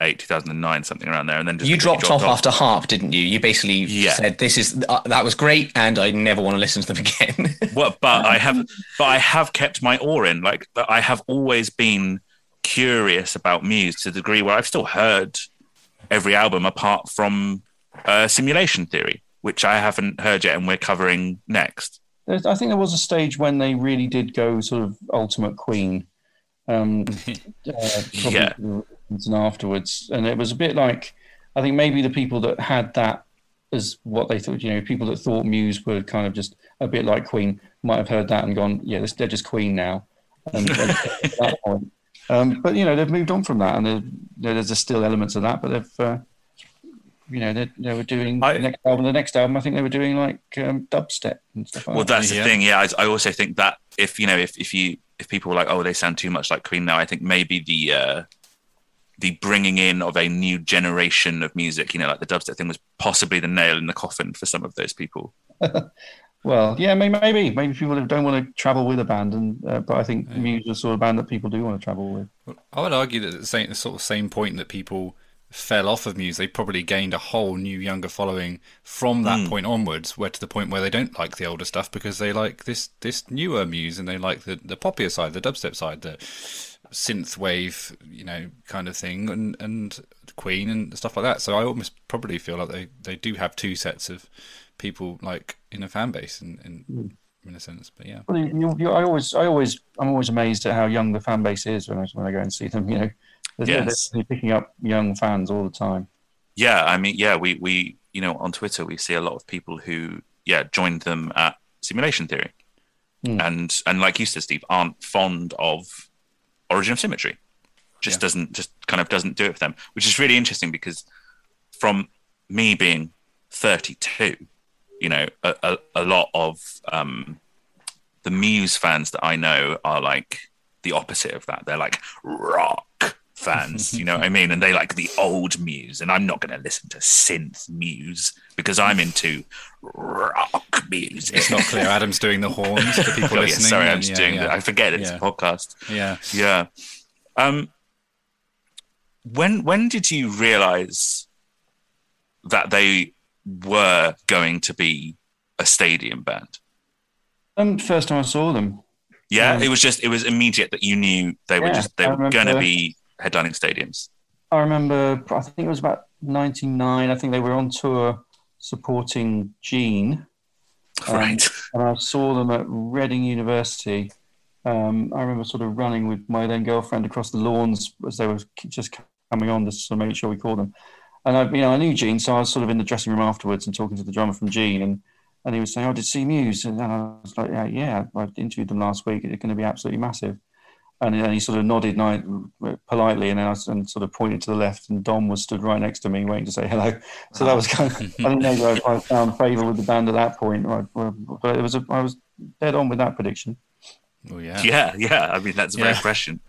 2008, 2009, something around there, and then just You completely dropped off after HAARP, didn't you? You basically Yeah. said this is uh, that was great, and I never want to listen to them again. Well, but I have, but I have kept my oar in. Like I have always been curious about Muse to the degree where I've still heard every album apart from uh, Simulation Theory, which I haven't heard yet, and we're covering next. I think there was a stage when they really did go sort of ultimate Queen. Um, uh, Yeah. And afterwards, and it was a bit like I think maybe the people that had that as what they thought, you know, people that thought Muse were kind of just a bit like Queen might have heard that and gone, yeah, this- they're just Queen now. And, and that point. Um, but you know, they've moved on from that, and they're- there's still elements of that, but they've. Uh, you know, they, they were doing I- the next album. The next album, I think they were doing like um, dubstep and stuff like Well, that. that's Yeah. the thing. Yeah, I, I also think that if you know, if if you if people were like, oh, they sound too much like Queen now, I think maybe the uh, the bringing in of a new generation of music, you know, like the dubstep thing, was possibly the nail in the coffin for some of those people. Well, yeah, maybe maybe, maybe people don't want to travel with a band, and uh, but I think Muse is the sort of band that people do want to travel with. I would argue that at the same the sort of same point that people fell off of Muse, they probably gained a whole new younger following from that point onwards, where to the point where they don't like the older stuff because they like this this newer Muse and they like the the poppier side, the dubstep side, the synth wave, you know, kind of thing, and and Queen and stuff like that. So I almost probably feel like they they do have two sets of people like in a fan base in in, in a sense. But yeah. Well, you, you, I always, I always, I'm always amazed at how young the fan base is when I when I go and see them. You know, they're, Yes. they're picking up young fans all the time. Yeah, I mean, yeah, we we you know on Twitter we see a lot of people who yeah joined them at Simulation Theory, Hmm. and and like you said, Steve, aren't fond of Origin of Symmetry. Just doesn't just kind of doesn't do it for them, which is really interesting because from me being 32, you know, a, a, a lot of um, the Muse fans that I know are like the opposite of that. They're like rock fans, you know what I mean? And they like the old Muse, and I'm not going to listen to synth Muse because I'm into rock music. It's not clear. Adam's doing the horns for people Oh, yeah, listening. sorry, I'm just yeah, doing. yeah. The, I forget it's Yeah. a podcast. Yeah. Yeah. Um, when when did you realize that they were going to be a stadium band? Um, first time I saw them, Yeah, Um, it was just it was immediate that you knew they were just they were going to be headlining stadiums. I remember, I think it was about 99. I think they were on tour supporting Gene. Um, Right. And I saw them at Reading University. Um, I remember sort of running with my then girlfriend across the lawns as they were just coming on just to make sure we called them. And I, you know, I knew Gene, so I was sort of in the dressing room afterwards and talking to the drummer from Gene, and and he was saying, "Oh, did you see Muse?" And I was like, "Yeah, yeah, I interviewed them last week. It's going to be absolutely massive." And then he sort of nodded ni- politely, and then I s- and sort of pointed to the left, and Dom was stood right next to me, waiting to say hello. So that was kind of I didn't know if I found favour with the band at that point, or- or- but it was a, I was dead on with that prediction. Oh yeah. Yeah, yeah. I mean, that's a very Yeah. question.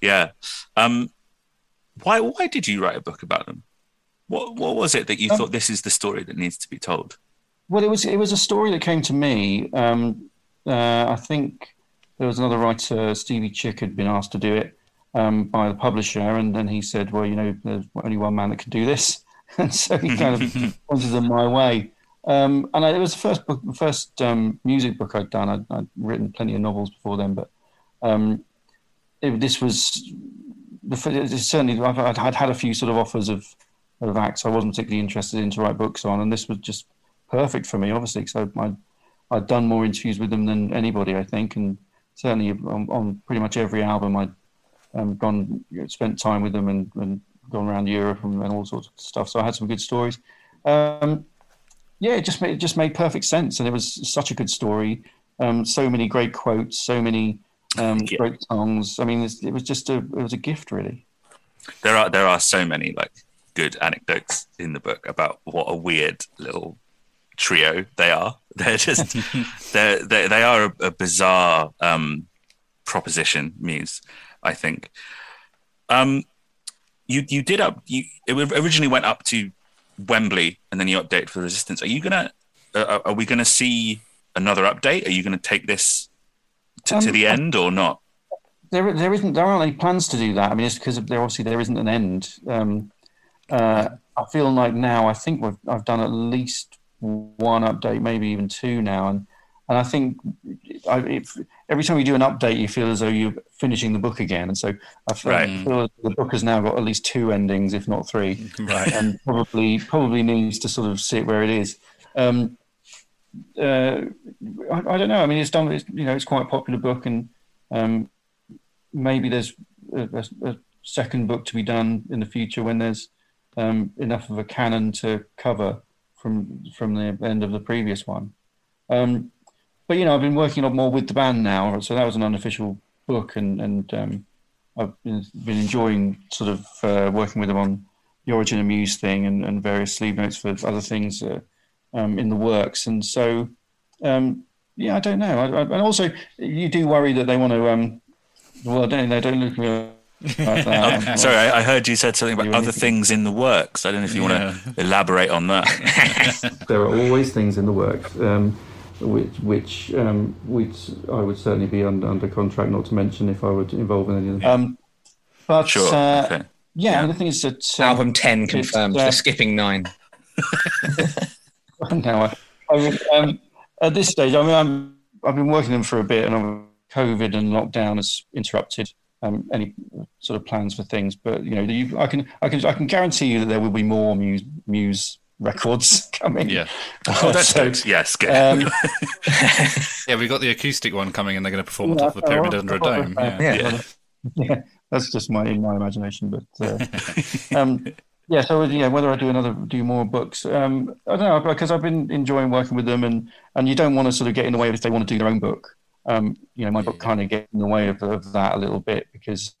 Yeah. Um, why why did you write a book about them? What what was it that you Um, thought this is the story that needs to be told? Well, it was it was a story that came to me. Um, uh, I think there was another writer, Stevie Chick, had been asked to do it um, by the publisher, and then he said, "Well, you know, there's only one man that can do this," and so he kind of wanted them my way. Um, and I, it was the first book, first um, music book I'd done. I'd, I'd written plenty of novels before then, but um, it, this was the, certainly I'd, I'd had a few sort of offers of of acts I wasn't particularly interested in to write books on, and this was just perfect for me, obviously, because I'd, I'd done more interviews with them than anybody, I think, and certainly on, on pretty much every album I'd um, gone, spent time with them and, and gone around Europe and, and all sorts of stuff. So I had some good stories. Um, yeah, it just made it just made perfect sense, and it was such a good story. Um, so many great quotes, so many um, Yeah. great songs. I mean, it's- it was just a it was a gift, really. There are there are so many like good anecdotes in the book about what a weird little trio they are. They're just they're, they they are a, a bizarre um, proposition. Muse, I think. Um, you you did up you it originally went up to Wembley and then you updated for Resistance. Are you gonna uh, are we gonna see another update? Are you gonna take this to, to Um, the end or not? There, there isn't. There aren't any plans to do that. I mean, it's because there obviously there isn't an end. Um, uh, I feel like now. I think we've, I've done at least one update, maybe even two now, and and I think I, if, every time you do an update, you feel as though you're finishing the book again. And so I feel, Right. Feel the book has now got at least two endings, if not three Right. and probably probably needs to sort of sit where it is. Um, uh, I, I don't know. I mean, it's done. It's, you know, it's quite a popular book, and um, maybe there's a, a, a second book to be done in the future when there's um, enough of a canon to cover from from the end of the previous one. Um, but you know, I've been working a lot more with the band now, so that was an unofficial book, and and um, I've been, been enjoying sort of uh, working with them on the Origin of Muse thing and, and various sleeve notes for other things uh, um, in the works. And so, um, yeah, I don't know. I, I, and also, you do worry that they want to. Um, well, they don't look at me like that. Oh, sorry, I, I heard you said something about other things in the works. I don't know if you want to elaborate on that. there are always things in the works, um, which which um, which I would certainly be under, under contract not to mention if I were involved in any of them. Um, but Sure. uh, okay. yeah, the thing is that um, Album 10 confirmed. uh, They're skipping nine. now I, I mean, um, at this stage, I mean, I'm, I've been working them for a bit, and COVID and lockdown has interrupted um, any sort of plans for things. But you know, you, I can, I can, I can guarantee you that there will be more Muse, Muse records coming. Yeah. Oh, that's So. Yes, good. um, Yeah, we got the acoustic one coming, and they're going to perform on top of the pyramid uh, under a uh, dome. uh, Yeah. Yeah. yeah, that's just my in my imagination. But uh, um, yeah, so yeah, whether I do another do more books, um, I don't know because I've been enjoying working with them, and and you don't want to sort of get in the way if they want to do their own book. Um, you know, my book kind of get in the way of, of that a little bit because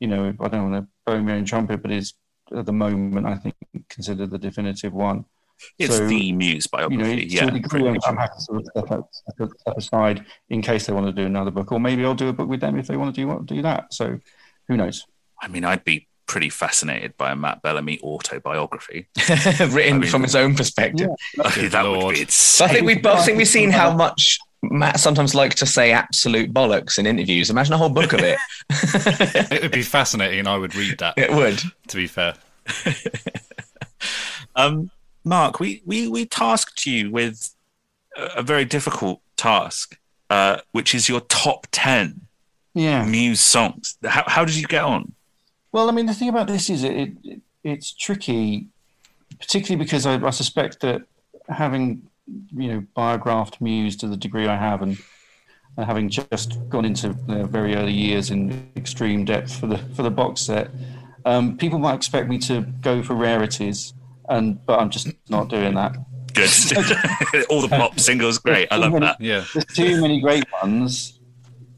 you know I don't want to blow my own trumpet, but it's at the moment I think considered the definitive one. it's so, the Muse You know, biography. yeah, a degree, pretty I'm, much. I'm happy to sort of step, step step aside in case they want to do another book, or maybe I'll do a book with them if they want to do do that. So, who knows? I mean, I'd be pretty fascinated by a Matt Bellamy autobiography. Written I mean- from his own perspective. that would be So I think we've both think we've seen how much Matt sometimes likes to say absolute bollocks in interviews. Imagine a whole book of it. It would be fascinating, and I would read that. it would. To be fair, Um, Mark, we, we, we tasked you with a, a very difficult task, uh, which is your top 10 Yeah. Muse songs. How, how did you get on? Well, I mean, the thing about this is it, it it's tricky, particularly because I, I suspect that having you know biographed Muse to the degree I have, and, and having just gone into their very early years in extreme depth for the for the box set, um, people might expect me to go for rarities, and but I'm just not doing that. Good. All the pop singles, great. I love that. Yeah. There's too many great ones.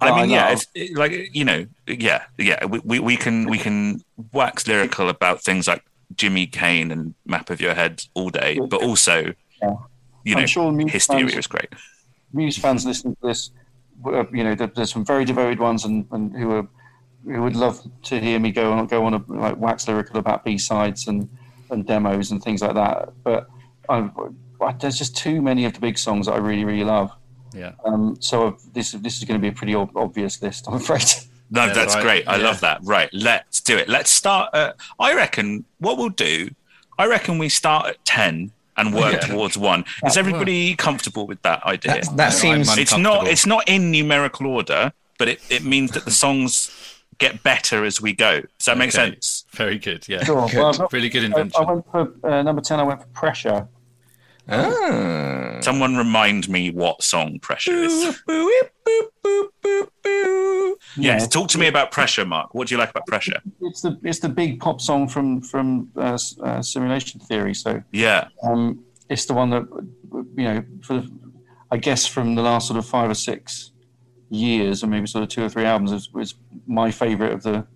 I that mean, yeah, it's it- like you know, yeah, yeah. We, we, we can we can wax lyrical about things like Jimmy Kane and Map of Your Head all day, but also, Yeah. You I'm know, sure Muse Hysteria fans- is great. Muse fans listening to this, uh, you know, there's some very devoted ones, and, and who are who would love to hear me go on go on a like wax lyrical about B sides and and demos and things like that. But I, I, there's just too many of the big songs that I really really love. Yeah. Um, so I've, this this is going to be a pretty ob- obvious list, I'm afraid. No, Yeah, that's right. great. I Yeah. love that. Right, let's do it. Let's start. At, I reckon what we'll do. I reckon we start at ten and work Yeah. towards one. Is everybody comfortable with that idea? That, that seems I'm it's not. It's not in numerical order, but it, it means that the songs get better as we go. Does that make Okay. sense? Very good. Yeah. Sure. Good. Well, I've got- Really good I, I went for uh, number ten. I went for pressure. Ah. Someone remind me what song Pressure is. Yes, talk to me about Pressure, Mark. What do you like about Pressure? It's the it's the big pop song from from uh, uh, Simulation Theory. So Yeah, Um, it's the one that, you know, for the, I guess from the last sort of five or six years, or maybe sort of two or three albums, was, was my favourite of the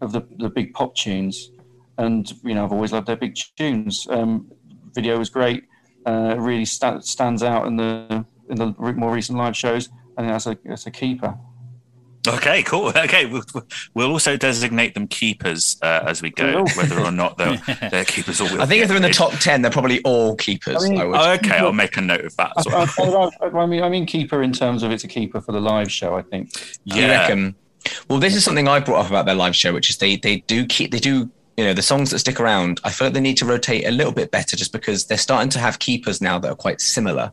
of the, the big pop tunes. And you know, I've always loved their big tunes. Um, video was great. Uh, really sta- stands out in the in the re- more recent live shows, and that's a that's a keeper. Okay, cool. Okay, we'll, we'll also designate them keepers uh, as we go, whether or not they're, they're keepers or. I think if they're in the top ten, they're probably all keepers. I mean- I would. Okay, I'll make a note of that as well. I, I, I mean, I mean keeper in terms of it's a keeper for the live show. I think. Do you Yeah, reckon? Well, this is something I brought up about their live show, which is they they do keep they do you know the songs that stick around. I feel like they need to rotate a little bit better, just because they're starting to have keepers now that are quite similar.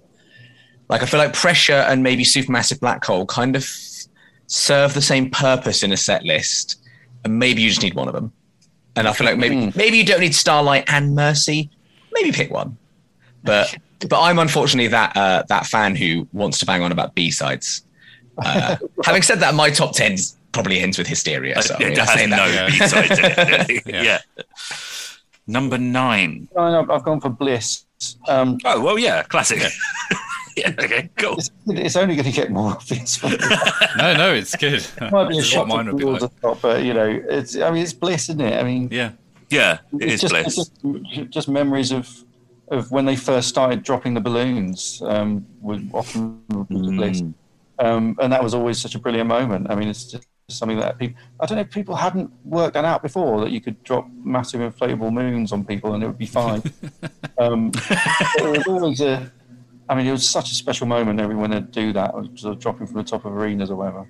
Like I feel like Pressure and maybe Supermassive Black Hole kind of serve the same purpose in a set list, and maybe you just need one of them. And I feel like maybe maybe you don't need Starlight and Mercy. Maybe pick one. But but I'm unfortunately that uh, that fan who wants to bang on about B sides. Uh, having said that, my top ten probably ends with Hysteria. So I it mean, I has say no that. Yeah. B-sides in it. Yeah. yeah. Number nine. No, no, I've gone for Bliss. Um, Oh well, yeah, classic. yeah. Okay. Cool. it's, it's only going to get more obvious. No, no, it's good. might be a That's shot mine would be like. top, but you know, it's. I mean, it's bliss, isn't it? I mean, Yeah. Yeah, it it's is just, bliss. just just memories of of when they first started dropping the balloons. Um, would often repeat the bliss, Mm. um, and that was always such a brilliant moment. I mean, it's just something that people. I don't know if people hadn't worked that out before that you could drop massive inflatable moons on people and it would be fine. um, it was always a. I mean, it was such a special moment every when they do that, sort of dropping from the top of arenas or whatever.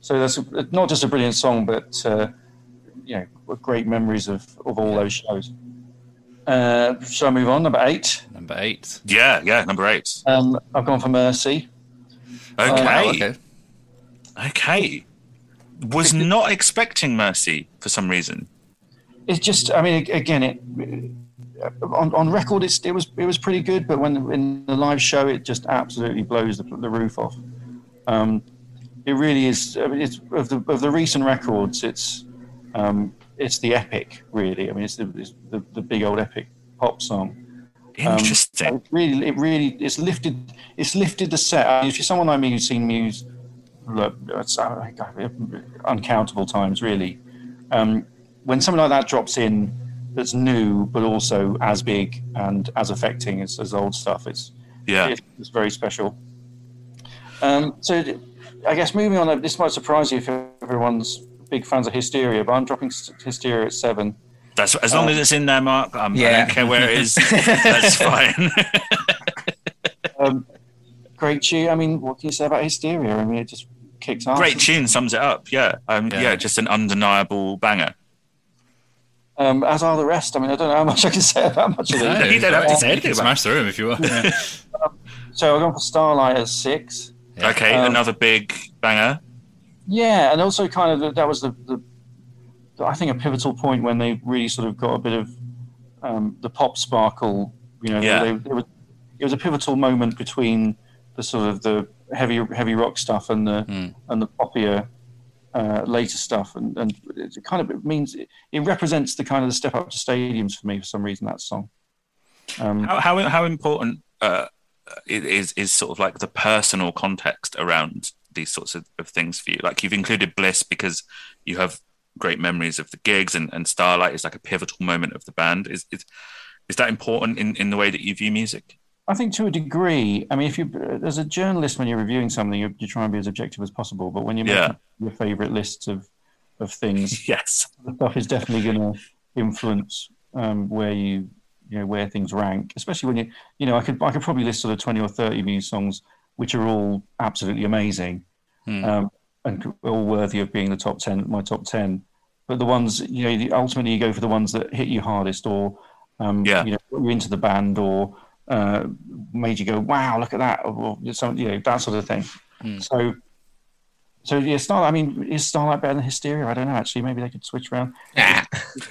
So that's a, not just a brilliant song, but uh, you know, great memories of, of all those shows. Uh, shall I move on? Number eight. Number eight. Yeah, yeah. Number eight. Um, I've gone for Mercy. Okay. Wow, okay. okay. Was not expecting Mercy for some reason. It's just, I mean, again, it on, on record, it's, it was it was pretty good, but when in the live show, it just absolutely blows the, the roof off. Um, it really is. I mean, it's of the of the recent records, it's um, it's the epic, really. I mean, it's the it's the, the big old epic pop song. Um, Interesting. It really, it really, it's lifted. It's lifted the set. I mean, if you're someone like me who's seen Muse, look, uh, uncountable times, really. Um, when something like that drops in, that's new but also as big and as affecting as, as old stuff, it's yeah. it's, it's very special. Um, so, I guess moving on, this might surprise you if everyone's big fans of Hysteria, but I'm dropping Hysteria at seven. That's as long as it's in there, Mark. Um, I Yeah. don't care where it is. That's fine. Um, great tune. I mean, what can you say about Hysteria? I mean, it just kicks ass. Great tune sums it up. Yeah. Um, yeah. Yeah. Just an undeniable banger. Um, as are the rest. I mean, I don't know how much I can say about much of No, it. You don't have to say anything about smash through them if you want. Yeah. So I've gone for Starlight at six. Yeah. Okay. Um, another big banger. Yeah, and also kind of the, that was the, the I think a pivotal point when they really sort of got a bit of um, the pop sparkle. You know, Yeah. they, they were, it was a pivotal moment between the sort of the heavy heavy rock stuff and the Mm. and the poppier uh, later stuff, and and it kind of it means it, it represents the kind of the step up to stadiums for me for some reason that song. Um, How how, how important uh, is is sort of like the personal context around these sorts of, of things for you? Like you've included Bliss because you have great memories of the gigs, and, and Starlight is like a pivotal moment of the band. Is is is that important in, in the way that you view music? I think to a degree. I mean, if you as a journalist, when you're reviewing something, you, you try and be as objective as possible. But when you're Yeah. making your favourite lists of of things, Yes. the stuff is definitely going to influence um, where you you know where things rank. Especially when you you know I could I could probably list sort of twenty or thirty Muse songs which are all absolutely amazing Hmm. um, and all worthy of being the top ten my top ten. But the ones you know the, ultimately you go for the ones that hit you hardest or um, Yeah. you know put you into the band or uh, made you go wow look at that or, or some you know that sort of thing. Hmm. So. So yeah, Starlight. I mean, is Starlight better than Hysteria? I don't know. Actually, maybe they could switch around. Ah,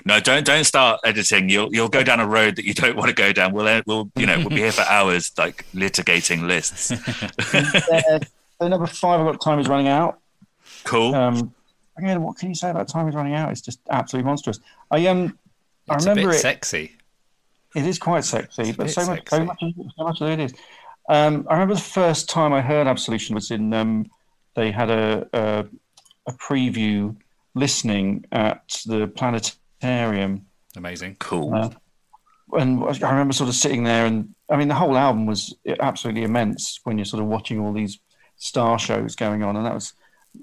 No, don't don't start editing. You'll you'll go down a road that you don't want to go down. We'll we'll you know we'll be here for hours like litigating lists. uh, so number five, I've got time is running out. Cool. Um, again, what can you say about time is running out? It's just absolutely monstrous. I um, I It's a remember bit it. sexy. It is quite sexy, but so much, sexy. so much, of- so much of it is. Um, I remember the first time I heard Absolution was in. Um, they had a, a a preview listening at the planetarium, Amazing. cool. uh, and I remember sort of sitting there, and I mean, the whole album was absolutely immense when you're sort of watching all these star shows going on, and that was,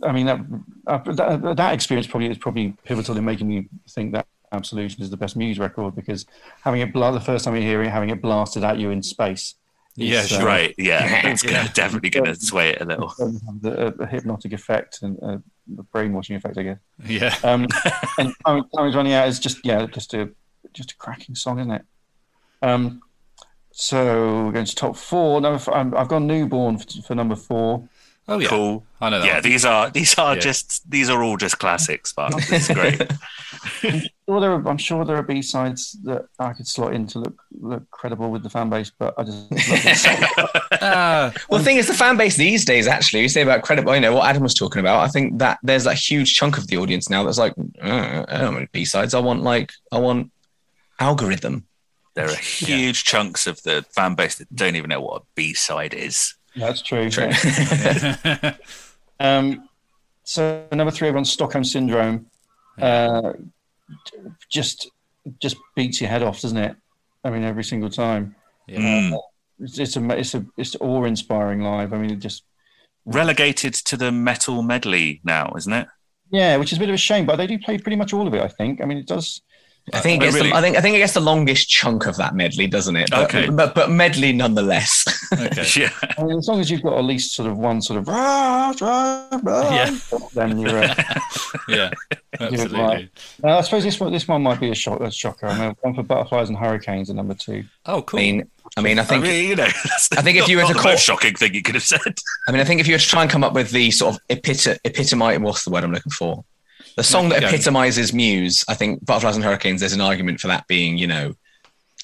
I mean, that uh, that, that experience probably is probably pivotal in making me think that Absolution is the best Muse record because having it bla- the first time you hear it, having it blasted at you in space, Yeah, uh, right. Yeah. It's Yeah. gonna, definitely going to sway it a little. the, the hypnotic effect and uh, the brainwashing effect, I guess. Yeah. Um, and time, time is running out is just yeah, just a just a cracking song, isn't it? Um, so we're going to top four. Number, f- I'm- I've gone newborn for, for number four. Oh yeah. Cool. I know that. Yeah, one. these are these are Yeah. just these are all just classics, but it's great. Sure, there are, I'm sure there are B sides that I could slot in to look look credible with the fan base, but I just love this song. Ah, well, the thing is, the fan base these days, actually, you say about credible, you know, what Adam was talking about. I think that there's that huge chunk of the audience now that's like, uh, I don't want B sides. I want like, I want algorithm. There are huge chunks of the fan base that don't even know what a B side is. That's true. True. yeah. Um, so number three, everyone's Stockholm syndrome. Uh, just just beats your head off, doesn't it? I mean, every single time. yeah. Mm. It's, it's a it's a it's awe-inspiring live. I mean, it just Relegated to the metal medley now, isn't it? yeah, which is a bit of a shame, but they do play pretty much all of it. I think. I mean, it does. I think it gets really? the, I think I think it gets the longest chunk of that medley, doesn't it? But, Okay. but but medley nonetheless. Okay. Yeah. I mean, as long as you've got at least sort of one sort of rah, rah, rah, Yeah. then you're. Uh, Yeah. right. Absolutely. Uh, I suppose this one, this one might be a, shock, a shocker. I mean, one for butterflies and hurricanes at number two. Oh, cool. I mean, I mean, I I think mean, you know, I think if you were to call- shocking thing you could have said. I mean, I think if you were to try and come up with the sort of epit- epitomize, what's the word I'm looking for? The song that epitomizes Muse, I think Butterflies and Hurricanes, there's an argument for that being, you know,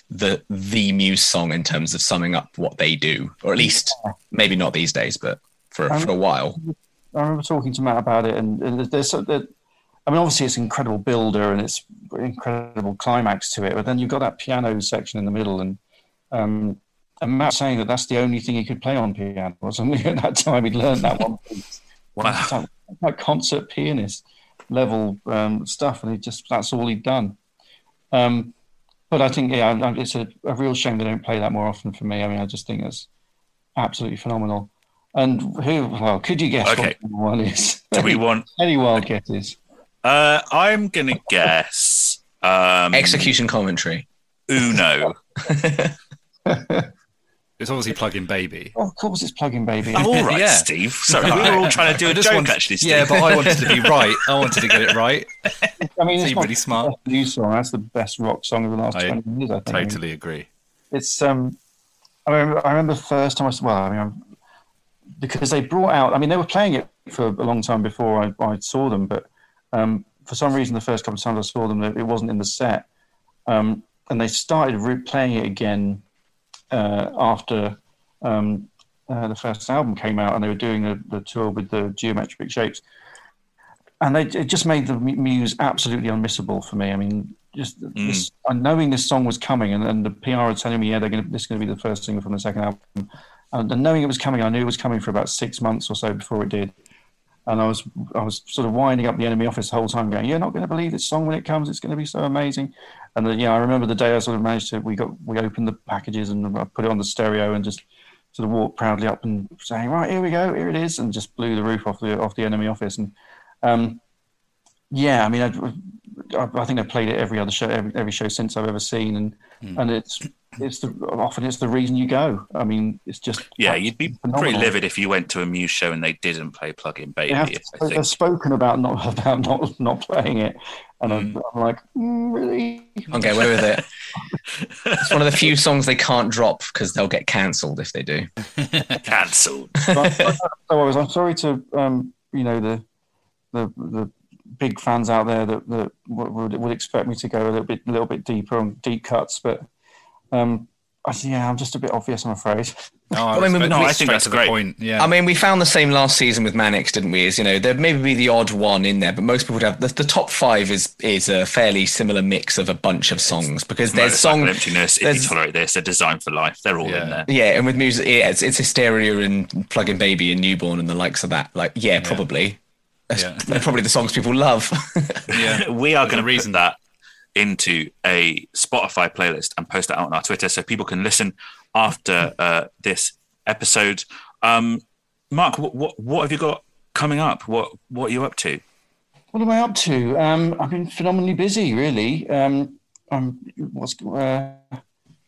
the the Muse song in terms of summing up what they do, or at least maybe not these days, but for, for a while. I remember talking to Matt about it, and, and there's that. I mean, obviously, it's an incredible builder and it's incredible climax to it, but then you've got that piano section in the middle, and um, and Matt saying that that's the only thing he could play on piano. Or something at that time, he'd learned that one piece. Wow. Like concert pianist level um, stuff, and he just that's all he'd done. Um, but I think, yeah, I- I- it's a, a real shame they don't play that more often for me. I mean, I just think it's absolutely phenomenal. And who? Well, could you guess Okay. what one is? Do we want? Any wild guesses? Uh, I'm gonna guess. Um, Execution commentary. Uno. It's obviously plug-in baby. Oh, of course, it's plug-in baby. Oh, all right, Yeah. Steve. Sorry, we were all trying to do I a just joke, wanted- actually. Steve. Yeah, but I wanted to be right. I wanted to get it right. I mean, it's Seem not really smart. new song. That's the best rock song of the last I twenty years. I think. Totally agree. it's um I remember, I remember the first time I s- well I mean because they brought out I mean they were playing it for a long time before I, I saw them but um for some reason, the first couple of times I saw them, it wasn't in the set. Um, and they started re- playing it again uh, after um, uh, the first album came out, and they were doing the, the tour with the geometric shapes. And they, it just made the Muse absolutely unmissable for me. I mean, just this, uh, knowing this song was coming, and, and the PR are telling me, yeah, they're going this is going to be the first single from the second album. And, and knowing it was coming, I knew it was coming for about six months or so before it did. And I was I was sort of winding up the NME office the whole time, going, "You're not going to believe this song when it comes. It's going to be so amazing." And then, yeah, I remember the day I sort of managed to we got we opened the packages and I put it on the stereo and just sort of walked proudly up and saying, "Right, here we go, here it is," and just blew the roof off the off the NME office. And um, yeah, I mean, I, I, I think I've played it every other show, every, every show since I've ever seen, and Hmm. and it's it's the often it's the reason you go. I mean, it's just Yeah, you'd be pretty livid if you went to a Muse show and they didn't play Plug In Baby. They have, I they've spoken about not about not not playing it, and I'm, Hmm. I'm like, mm, really? Okay, away with it. It's one of the few songs they can't drop because they'll get cancelled if they do. Cancelled. so I was. I'm sorry to um, you know the the the big fans out there that that would, would would expect me to go a little bit a little bit deeper on deep cuts, but um, I yeah, I'm just a bit obvious, I'm afraid. No, I mean, we- no, I think that's to the great. Point. Yeah. I mean, we found the same last season with Manics, didn't we? Is you know there maybe be the odd one in there, but most people would have the, the top five is is a fairly similar mix of a bunch of songs because there's Motorcycle song emptiness. If you there's- tolerate this, they're designed for life. They're all Yeah. in there. yeah, and with music, yeah, it's, it's hysteria and plug-in baby and newborn and the likes of that. Like, yeah, probably. That's Yeah. they're probably the songs people love. yeah. we are going to reason. reason that into a Spotify playlist and post it out on our Twitter so people can listen after uh, this episode. Um, Mark, what, what what have you got coming up? What what are you up to? What am I up to? Um, I've been phenomenally busy, really. Um, I'm what's uh,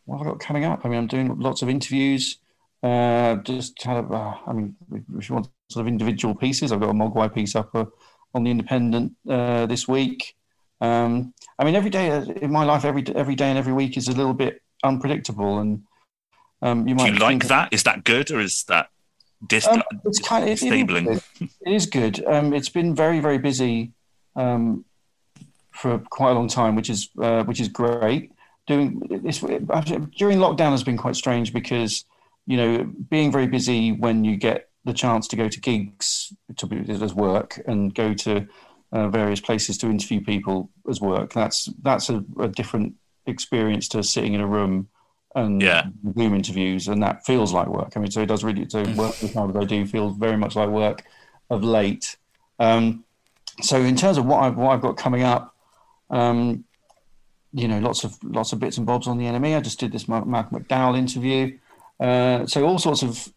what have I got coming up? I mean, I'm doing lots of interviews. Uh, just kind of, uh, I mean, if you want sort of individual pieces, I've got a Mogwai piece up uh, on the Independent uh, this week. Um, I mean, every day uh, in my life, every every day and every week is a little bit unpredictable, and um, you Do might you like that? Is that good or is that dis- um, it's kind of it, it is stabling? good. It is good. Um, it's been very very busy um, for quite a long time, which is uh, which is great. Doing this during lockdown has been quite strange because you know being very busy when you get the chance to go to gigs to be as work and go to uh, various places to interview people as work. That's that's a, a different experience to sitting in a room and Yeah. Zoom interviews, and that feels like work. I mean, so it does really. So work the time that I do feels very much like work of late. Um, so in terms of what I've what I've got coming up, um, you know, lots of lots of bits and bobs on the NME. I just did this Mark Malcolm McDowell interview. Uh, so all sorts of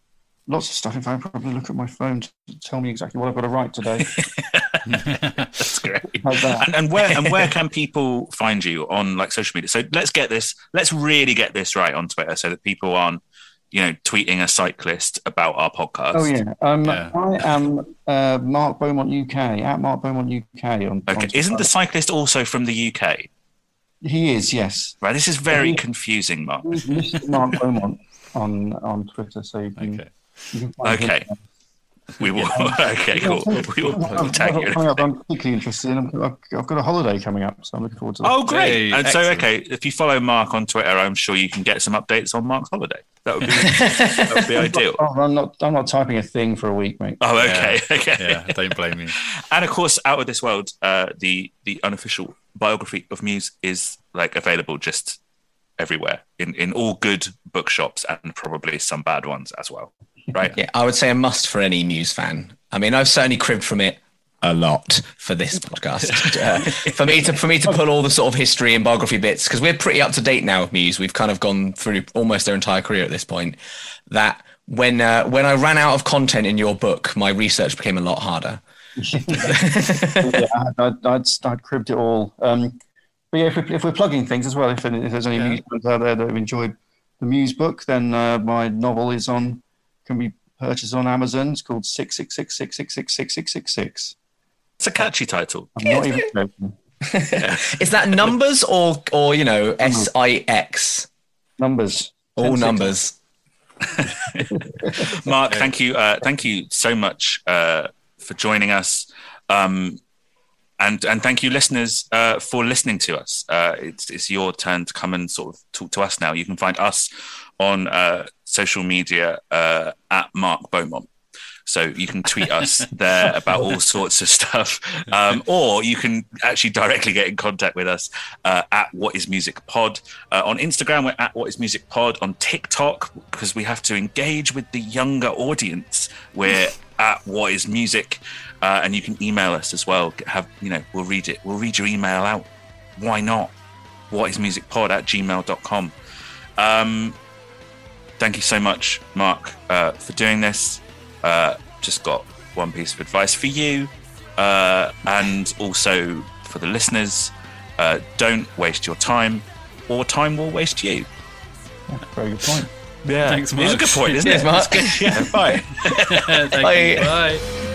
lots of stuff. If I probably look at my phone to tell me exactly what I've got to write today. That's great. And, and where and where can people find you on like social media? So let's get this. Let's really get this right on Twitter so that people aren't, you know, tweeting a cyclist about our podcast. Oh yeah, um, Yeah. I am uh, Mark Beaumont UK at Mark Beaumont UK on. Okay. on Isn't the cyclist also from the UK? He is yes. Right. This is very Yeah. confusing, Mark. He's Mr. Mark Beaumont on on Twitter, so you can. Okay. You can find him Okay. there. We will. Okay. Cool. We will we'll tag you. Coming up, I'm particularly interested in. I've, I've got a holiday coming up, so I'm looking forward to that. Oh, great! Hey, and so, okay, if you follow Mark on Twitter, I'm sure you can get some updates on Mark's holiday. That would be that would be ideal. Oh, I'm not. I'm not typing a thing for a week, mate. Oh, okay, okay. Yeah, don't blame me. And of course, out of this world, uh, the the unofficial biography of Muse is like available just everywhere in in all good bookshops and probably some bad ones as well. Right? yeah, I would say a must for any Muse fan. I mean, I've certainly cribbed from it a lot for this podcast. Uh, for me to for me to pull all the sort of history and biography bits because we're pretty up to date now with Muse. We've kind of gone through almost their entire career at this point. That when uh, when I ran out of content in your book, my research became a lot harder. yeah, I'd, I'd, I'd, I'd cribbed it all. Um, but yeah, if we're, if we're plugging things as well, if, if there's any Yeah. Muse fans out there that have enjoyed the Muse book, then uh, my novel is on can be purchased on Amazon. It's called six six six six six six six six six six. It's a catchy title. I'm not even. Is that numbers or or you know S I X? Numbers. All numbers. Mark, thank you, uh, thank you so much uh, for joining us, um, and and thank you, listeners, uh, for listening to us. it's it's your turn to come and sort of talk to us now. You can find us on social media uh, at Mark Beaumont. So you can tweet us there about all sorts of stuff, um, or you can actually directly get in contact with us uh, at What Is Music Pod uh, on Instagram. We're at What Is Music Pod on TikTok because we have to engage with the younger audience. We're at What Is Music, uh, and you can email us as well. Have you know? We'll read it. We'll read your email out. Why not? What is Music Pod at gmail.com. Um, thank you so much, Mark, uh, for doing this. Uh, just got one piece of advice for you uh, and also for the listeners. Uh, don't waste your time, or time will waste you. Very good point. Yeah, Thanks, It's a good point, isn't Cheers, it? Mark. Good. Yeah, bye. Thank Bye. you. Bye.